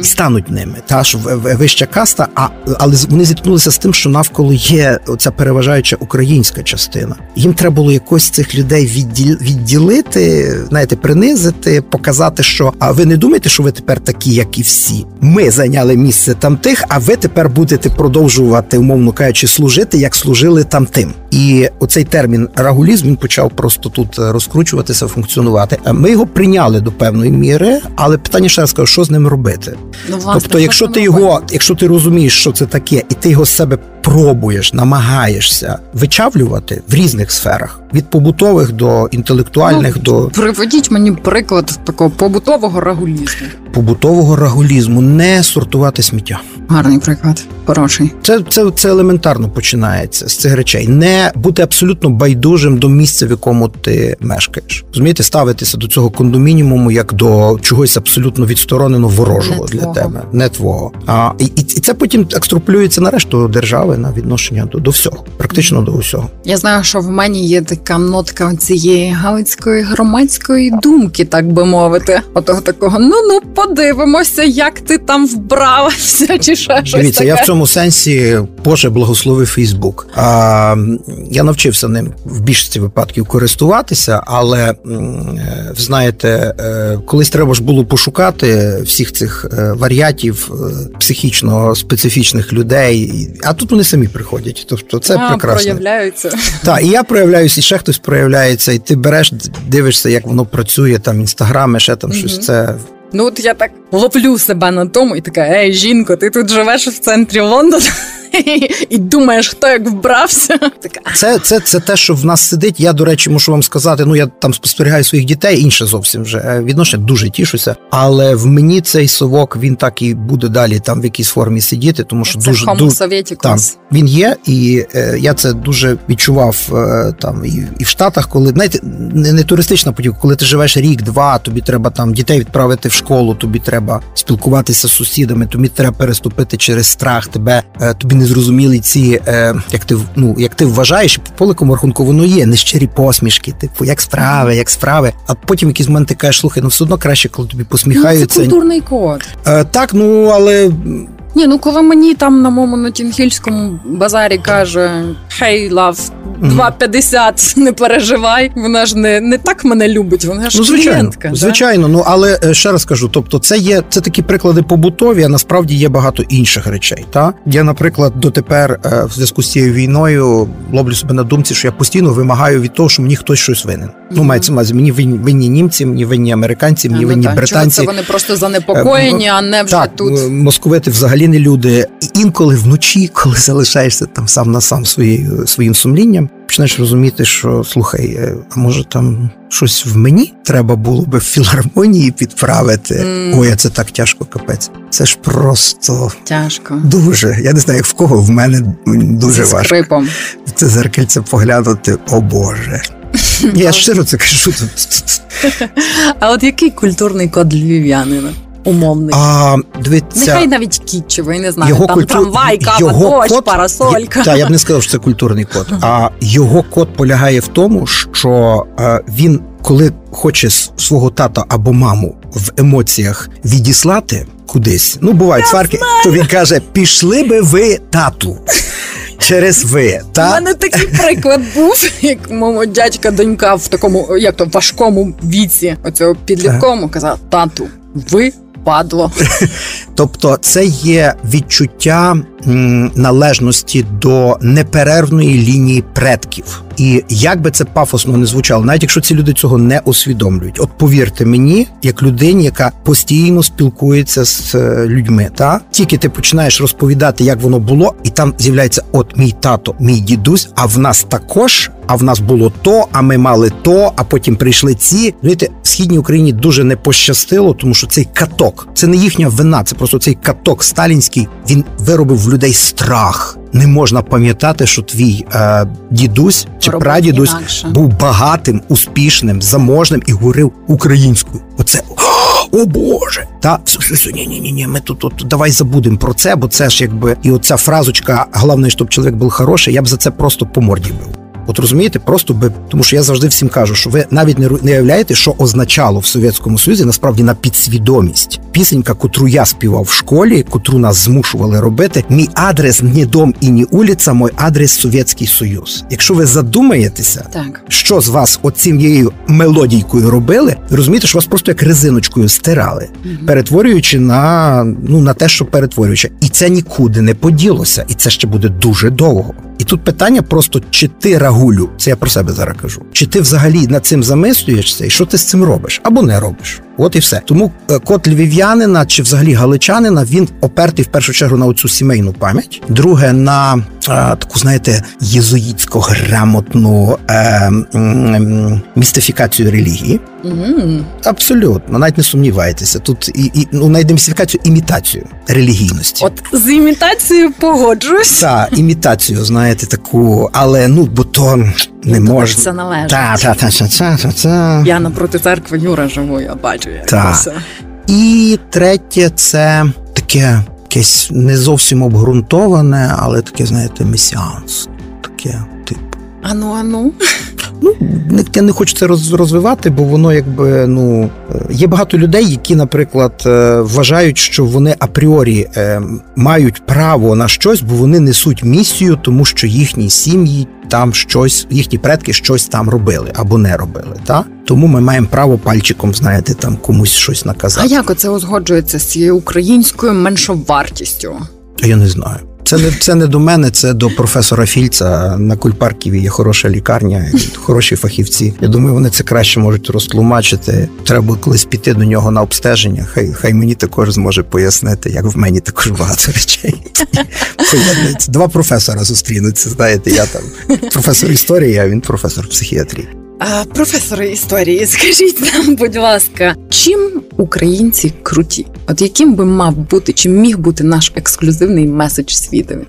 і стануть ними. Та ж вища каста, а але вони зіткнулися з тим, що навколо є оця переважаюча українська частина. Їм треба було якось цих людей відділ, відділити, знаєте, принизити, показати, що а ви не думаєте, що ви тепер такі, як і всі. Ми зайняли місце там тих, а ви тепер будете продовжувати, умовно кажучи, служити, як служили там тим. І оцей термін рагулізм він почав просто тут розкручуватися, функціонувати. Ми його прийняли до певної міри, але питання ще раз кажу, що з ним робити. Ну, власне, тобто, якщо ти його, якщо ти розумієш, що це таке, і ти його з себе пробуєш, намагаєшся вичавлювати в різних сферах від побутових до інтелектуальних ну, до приведіть мені приклад такого побутового рагулізму. Побутового рагулізму не сортувати сміття. Гарний приклад, хороший. Це це, це елементарно починається з цих речей. Не бути абсолютно байдужим до місця, в якому ти мешкаєш. Розумієте, ставитися до цього кондомінімуму як до чогось абсолютно відсторонено ворожого не для твого. тебе, не твого. А і, і це потім екстраполюється на решту держави на відношення до, до всього, практично до усього. Я знаю, що в мені є така нотка цієї галицької громадської думки, так би мовити. Отого такого ну ну подивимося, як ти там вбрався, чи ще щось Дивіться, таке. я в цьому сенсі Боже благословив Фейсбук. А я навчився ним в більшості випадків користуватися, але знаєте, е, колись треба ж було пошукати всіх цих е, варіатів е, психічно специфічних людей, а тут вони самі приходять. Тобто це а, прекрасно. проявляються. Так, і я проявляюся, і ще хтось проявляється, і ти береш, дивишся, як воно працює, там інстаграми, ще там щось. Це Ну от я так лоплю себе на тому і така: Ей, жінко, ти тут живеш в центрі Лондона і думаєш, хто як вбрався. Це це, це те, що в нас сидить. Я, до речі, мушу вам сказати, ну я там спостерігаю своїх дітей, інше зовсім вже е, відношення дуже тішуся. Але в мені цей совок він так і буде далі там в якійсь формі сидіти, тому що це дуже дуже там він є, і е, я це дуже відчував е, там і, і в Штатах, коли знаєте, не, не туристична подія, коли ти живеш рік-два, тобі треба там дітей відправити в школу, тобі треба спілкуватися з сусідами, тобі треба переступити через страх, тебе е, тобі не зрозуміли ці, е, як ти ну як ти вважаєш, по великому рахунку воно є нещирі посмішки, типу як справи, як справи. А потім якийсь момент ти кажеш, слухай, ну все одно краще, коли тобі посміхаються. Ну, Це культурний код. Е, так, ну але. Ні, ну коли мені там на моєму Нотінгільському базарі каже «Hey, love, 2,50, не переживай. Вона ж не не так мене любить. Вона ж ну, звичайно, клієнтка. Звичайно, да? ну але е, ще раз кажу: тобто, це є це такі приклади побутові, а насправді є багато інших речей. Та я, наприклад, дотепер е, в зв'язку з цією війною ловлю себе на думці, що я постійно вимагаю від того, що мені хтось щось винен. Mm-hmm. Ну мається мазі, мені винні німці, мені винні американці, мені а, винні ну, британці. Чого це вони просто занепокоєні, а не вже так, тут московити взагалі не люди. І інколи вночі, коли залишаєшся там сам на сам своєю своїм сумлінням почнеш розуміти, що слухай, е, а може там щось в мені треба було би в філармонії підправити. Mm. Ой, а це так тяжко, капець. Це ж просто тяжко. Дуже. Я не знаю, як в кого в мене дуже Зі важко. Скрипом. Це зеркальце поглянути, о Боже. Я щиро це кажу. А от який культурний код львів'янина? Умовний. А, дивіться, Нехай навіть кітчевий, не знаю, його там культур... трамвай, кава, його дощ, код... парасолька. Так, я б не сказав, що це культурний код. А його код полягає в тому, що е, він, коли хоче свого тата або маму в емоціях відіслати кудись, ну бувають сварки, то він каже: пішли би ви тату. Через ви та У мене такий приклад був, як мого дядька донька в такому, як то важкому віці, оцього підлітковому казав: тату, ви падло. Тобто, це є відчуття належності до неперервної лінії предків. І як би це пафосно не звучало, навіть якщо ці люди цього не усвідомлюють, от повірте мені, як людині, яка постійно спілкується з е, людьми, та тільки ти починаєш розповідати, як воно було, і там з'являється от мій тато, мій дідусь. А в нас також, а в нас було то, а ми мали то, а потім прийшли ці. Знаєте, східній Україні дуже не пощастило, тому що цей каток це не їхня вина, це просто цей каток сталінський. Він виробив в людей страх. Не можна пам'ятати, що твій е, дідусь чи Робить прадідусь інакше. був багатим, успішним, заможним і говорив українською. Оце о Боже, та ні, ні, ні, ні. Ми тут, тут давай забудемо про це, бо це ж якби і оця фразочка головне, щоб чоловік був хороший. Я б за це просто по морді бив. От розумієте, просто би тому, що я завжди всім кажу, що ви навіть не не уявляєте, що означало в Совєтському Союзі насправді на підсвідомість. Пісенька, котру я співав в школі, котру нас змушували робити. Мій адрес не дом і не улиця, мій адрес Совєтський Союз. Якщо ви задумаєтеся, Так. що з вас оцією мелодійкою робили, розумієте, що вас просто як резиночкою стирали, перетворюючи на ну на те, що перетворюючи, і це нікуди не поділося, і це ще буде дуже довго. І тут питання просто чи ти рагулю, це я про себе зараз кажу, чи ти взагалі над цим замислюєшся, і що ти з цим робиш або не робиш? От і все. Тому е, код львів'янина чи взагалі галичанина він опертий в першу чергу на оцю сімейну пам'ять. Друге, на е, таку, знаєте, єзуїтсько грамотну е, м, містифікацію релігії. Мгм. Абсолютно, навіть не сумнівайтеся. Тут і, і ну навіть не містифікацію, імітацію релігійності. От з імітацією погоджуюсь. Та імітацію, знаєте, таку, але ну бо то не можна. Це належить. Та, та, та, та, та, та, та. Я напроти церкви Юра живу, я бачу, як Так. І третє, це таке якесь не зовсім обґрунтоване, але таке, знаєте, месіанс. Таке, типу. Ану, ану. Ну, не- я не хочу це роз- розвивати, бо воно якби ну е, є багато людей, які, наприклад, е, вважають, що вони апріорі е, мають право на щось, бо вони несуть місію, тому що їхні сім'ї там щось, їхні предки щось там робили або не робили. Та? Тому ми маємо право пальчиком, знаєте, там комусь щось наказати. А як оце узгоджується з цією українською меншовартістю? Я не знаю. Це не це не до мене, це до професора Фільца. На Кульпарківі є хороша лікарня, хороші фахівці. Я думаю, вони це краще можуть розтлумачити. Треба колись піти до нього на обстеження. Хай хай мені також зможе пояснити, як в мені також багато речей. Два професора зустрінуться. Знаєте, я там професор історії, а він професор психіатрії. Професори історії, скажіть нам, будь ласка, чим українці круті? От яким би мав бути, чи міг бути наш ексклюзивний меседж світові?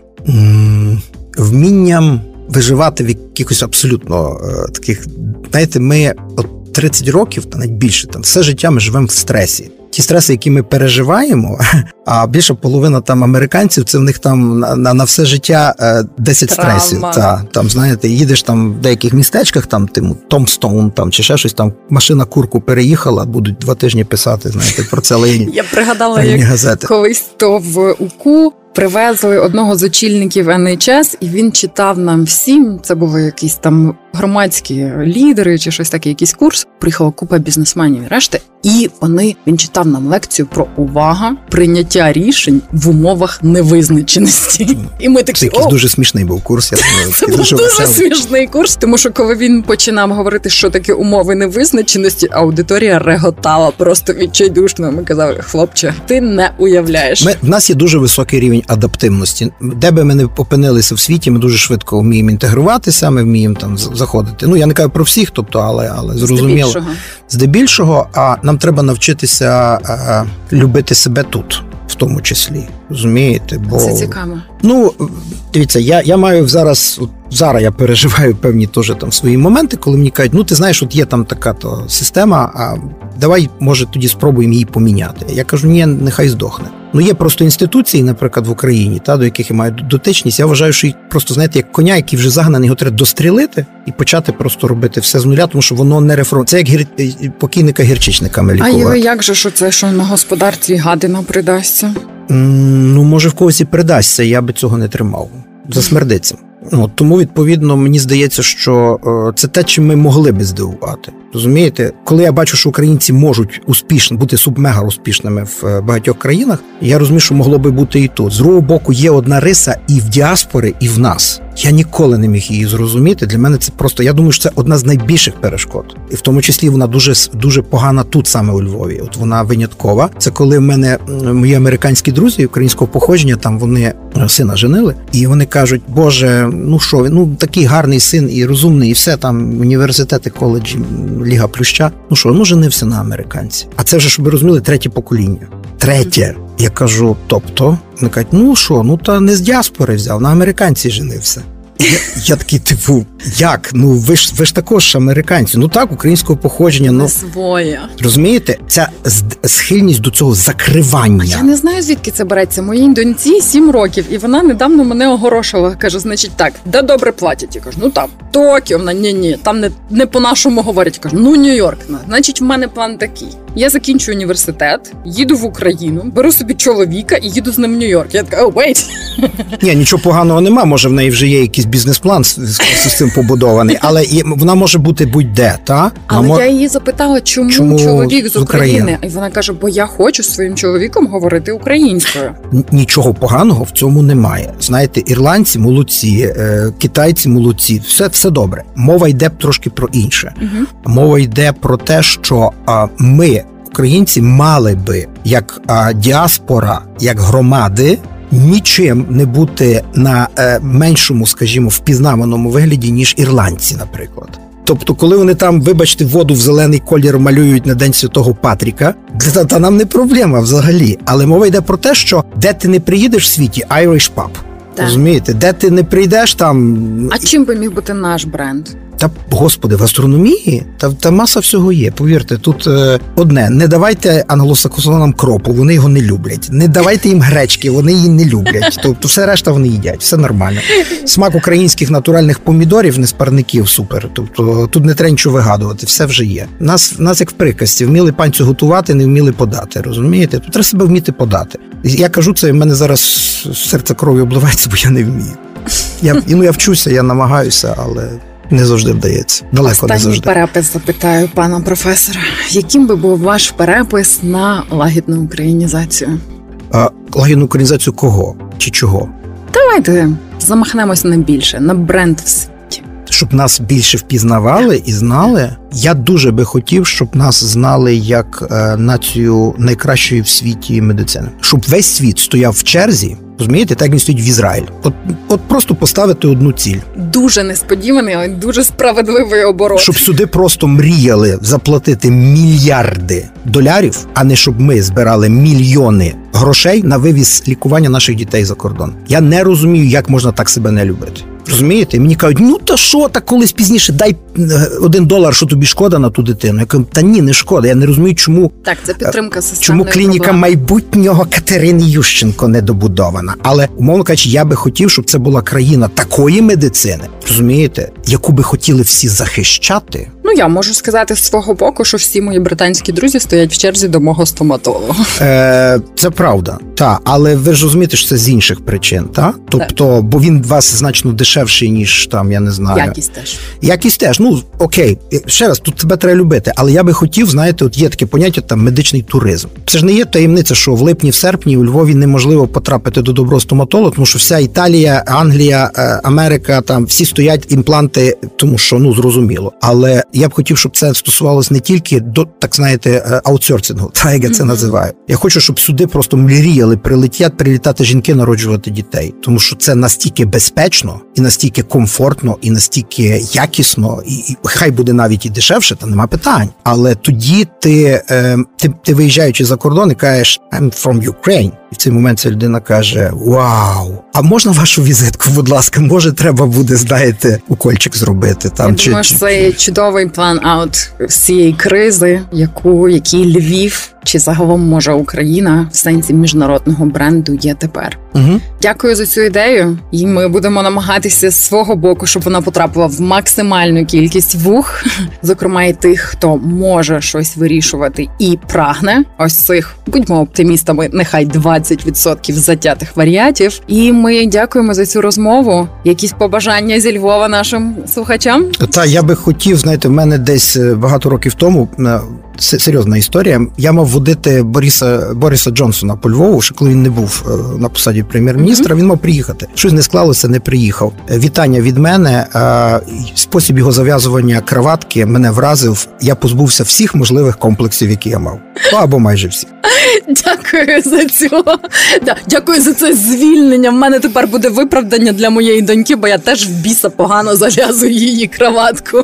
Вмінням виживати в якихось абсолютно е, таких. Знаєте, ми от 30 років, та навіть більше там все життя ми живемо в стресі. Ті стреси, які ми переживаємо, а більша половина там американців, це в них там на, на, на все життя е, 10 Травма. стресів. Та, там, знаєте, їдеш там в деяких містечках, там тим Томстоун, там чи ще щось там машина курку переїхала, будуть два тижні писати, знаєте, про це лині Я пригадала, лині як газети. колись то в УКУ привезли одного з очільників НХС, і він читав нам всім. Це були якісь там громадські лідери чи щось таке, якийсь курс. Приїхала купа бізнесменів і решти, і вони він читав нам лекцію про увага, прийняття рішень в умовах невизначеності. І ми Це такі якийсь дуже смішний був курс. Я думаю, це був дуже веселий. смішний курс, тому що коли він починав говорити, що таке умови невизначеності, аудиторія реготала просто відчайдушно. Ми казали, хлопче, ти не уявляєш. Ми, в нас є дуже високий рівень адаптивності. Де би ми не опинилися в світі, ми дуже швидко вміємо інтегруватися, ми вміємо там заходити. Ну я не кажу про всіх, тобто, але, але зрозуміло. Здебільшого. Здебільшого, а нам треба навчитися а, любити себе тут, в тому числі. Розумієте? Бо Це цікаво. Ну, дивіться, я, я маю зараз, от зараз я переживаю певні теж там свої моменти, коли мені кажуть, ну ти знаєш, от є там така то система, а давай, може, тоді спробуємо її поміняти. Я кажу, ні, нехай здохне. Ну є просто інституції, наприклад, в Україні, та до яких я маю дотичність. Я вважаю, що їх просто знаєте, як коня, який вже загнаний, його треба дострілити і почати просто робити все з нуля, тому що воно не реформ. Це як гір... покійника гірчичниками А лікувати. його як же що це, що на господарстві гадина придасться? М, Ну, може, в когось і придасться, я би цього не тримав. Засмердиться. Ну, тому, відповідно, мені здається, що е, це те, чим ми могли би здивувати. Розумієте, коли я бачу, що українці можуть успішно бути субмега успішними в е, багатьох країнах, я розумію, що могло би бути і тут. З другого боку, є одна риса і в діаспори, і в нас. Я ніколи не міг її зрозуміти. Для мене це просто. Я думаю, що це одна з найбільших перешкод, і в тому числі вона дуже дуже погана тут, саме у Львові. От вона виняткова. Це коли в мене мої американські друзі українського походження, там вони е, сина женили, і вони кажуть: Боже, ну що ну такий гарний син і розумний, і все там університети, коледжі, ліга плюща. Ну що, ну женився на американці. А це вже щоб ви розуміли, третє покоління. Третє. Я кажу, тобто, вони кажуть, ну що, ну та не з діаспори взяв, на американці женився. Я, я такий, типу, як? Ну ви ж ви ж також американці. Ну так, українського походження. Ну своє. розумієте, ця схильність до цього закривання. Я не знаю звідки це береться. Моїй доньці сім років, і вона недавно мене огорошила. Каже, значить, так, де добре платять. Я кажу, ну там Токіо, вона ні, ні, там не не по нашому говорять. Я кажу, ну Нью-Йорк. Значить, в мене план такий. Я закінчую університет, їду в Україну, беру собі чоловіка і їду з ним в Нью-Йорк. Я така, oh, wait. Ні, нічого поганого нема. Може, в неї вже є якийсь бізнес-план з, з цим побудований, але і вона може бути будь-де, та але мож... я її запитала, чому, чому чоловік з України? України, і вона каже: бо я хочу з своїм чоловіком говорити українською. Нічого поганого в цьому немає. Знаєте, ірландці молодці, е, китайці молодці, все все добре. Мова йде трошки про інше. Угу. Мова йде про те, що ми українці мали би як діаспора, як громади. Нічим не бути на е, меншому, скажімо, впізнаваному вигляді, ніж ірландці, наприклад. Тобто, коли вони там, вибачте, воду в зелений колір малюють на день святого Патріка, та, та нам не проблема взагалі. Але мова йде про те, що де ти не приїдеш в світі, Irish Pub. Так. Розумієте, де ти не прийдеш там. А чим би міг бути наш бренд? Та господи, в астрономії та та маса всього є. Повірте, тут е, одне: не давайте англосаксонам кропу, вони його не люблять. Не давайте їм гречки, вони її не люблять. Тобто, все решта вони їдять, все нормально. Смак українських натуральних помідорів, не з парників, супер. Тобто тут не треба нічого вигадувати, все вже є. Нас нас як в приказці, вміли панцю готувати, не вміли подати. Розумієте? Тут треба себе вміти подати. Я кажу це, в мене зараз серце кров'ю обливається, бо я не вмію. Я ну, я вчуся, я намагаюся, але не завжди вдається. Далеко Останній не завжди. перепис запитаю пана професора. Яким би був ваш перепис на лагідну українізацію? А, Лагідну українізацію кого чи чого? Давайте замахнемося на більше, на бренд. Щоб нас більше впізнавали і знали. Я дуже би хотів, щоб нас знали як е, націю найкращої в світі медицини, щоб весь світ стояв в черзі. Розумієте, так він стоїть в Ізраїль. От от просто поставити одну ціль. Дуже несподіваний, але дуже справедливий оборот. Щоб сюди просто мріяли заплатити мільярди долярів, а не щоб ми збирали мільйони грошей на вивіз лікування наших дітей за кордон. Я не розумію, як можна так себе не любити. Розумієте? Мені кажуть, ну та що, так колись пізніше дай е, один долар, що тобі шкода на ту дитину. Я кажу, та ні, не шкода. Я не розумію, чому так це підтримка Чому клініка проблеми. майбутнього Катерини Ющенко не добудована. Але умовно кажучи, я би хотів, щоб це була країна такої медицини, розумієте, яку би хотіли всі захищати. Ну я можу сказати з свого боку, що всі мої британські друзі стоять в черзі до мого стоматолога. Е, Це правда, та але ви ж розумієте, що це з інших причин, та тобто, так. бо він вас значно дешевший, ніж там, я не знаю. Якість теж якість теж. Ну окей, ще раз тут тебе треба любити, але я би хотів, знаєте, от є таке поняття там медичний туризм. Це ж не є таємниця, що в липні, в серпні у Львові неможливо потрапити до доброго стоматолога, тому що вся Італія, Англія, е, Америка там всі стоять імпланти, тому що ну зрозуміло. Але я б хотів, щоб це стосувалося не тільки до так знаєте е, аутсорсингу, та як я це називаю. Я хочу, щоб сюди просто мріяли прилетять, прилітати жінки, народжувати дітей, тому що це настільки безпечно і настільки комфортно, і настільки якісно, і, і хай буде навіть і дешевше, та нема питань. Але тоді ти, е, ти, ти виїжджаючи за кордон і кажеш I'm from Ukraine. І в цей момент ця людина каже: Вау! А можна вашу візитку, будь ласка, може, треба буде, знаєте, укольчик зробити там. Я чи, думаю, чи... це чудовий план аут з цієї кризи, яку який Львів чи загалом може Україна в сенсі міжнародного бренду є тепер. Угу. Дякую за цю ідею, і ми будемо намагатися з свого боку, щоб вона потрапила в максимальну кількість вух, зокрема і тих, хто може щось вирішувати і прагне. Ось цих будьмо оптимістами, нехай 20% затятих варіатів. І ми дякуємо за цю розмову. Якісь побажання зі Львова нашим слухачам. Та я би хотів, знаєте, в мене десь е, багато років тому е, серйозна історія. Я мав водити Бориса Бориса Джонсона по Львову, ще коли він не був е, на посаді прем'єр-міністра. Mm-hmm. Він мав приїхати. Щось не склалося, не приїхав. Вітання від мене. Спосіб його зав'язування краватки мене вразив. Я позбувся всіх можливих комплексів, які я мав, або майже всі. Дякую за цю. Да, Дякую за це звільнення. В мене тепер буде виправдання для моєї доньки, бо я теж в біса погано зав'язую її краватку.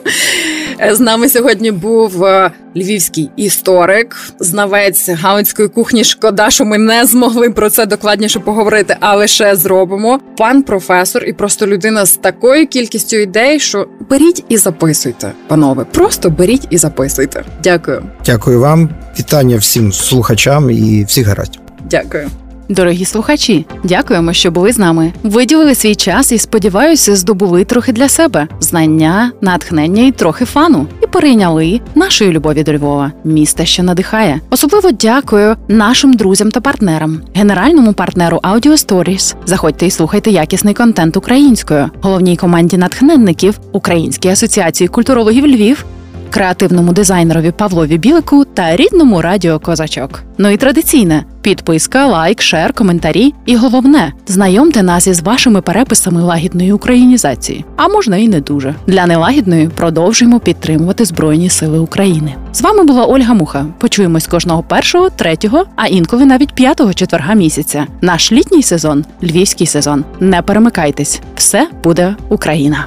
Е, З нами сьогодні був е, львівський історик, знавець галицької кухні. Шкода, що ми не змогли про це докладніше поговорити, але ще зробимо. Пан професор і просто людина з такою кількістю ідей, що беріть і записуйте, панове. Просто беріть і записуйте. Дякую. Дякую вам. Вітання всім слухачам і всіх гаразд. Дякую. Дорогі слухачі, дякуємо, що були з нами. Виділили свій час і сподіваюся, здобули трохи для себе знання, натхнення і трохи фану. І перейняли нашої любові до Львова, міста, що надихає. Особливо дякую нашим друзям та партнерам, генеральному партнеру Audio Stories. Заходьте і слухайте якісний контент українською, головній команді натхненників Українській асоціації культурологів Львів креативному дизайнерові Павлові Білику та рідному радіо Козачок. Ну і традиційне підписка, лайк, шер, коментарі. І головне, знайомте нас із вашими переписами лагідної українізації. А можна і не дуже. Для нелагідної продовжуємо підтримувати Збройні Сили України. З вами була Ольга Муха. Почуємось кожного першого, третього, а інколи навіть п'ятого четверга місяця. Наш літній сезон, львівський сезон. Не перемикайтесь, все буде Україна.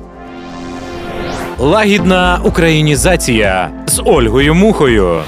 Лагідна українізація з Ольгою Мухою.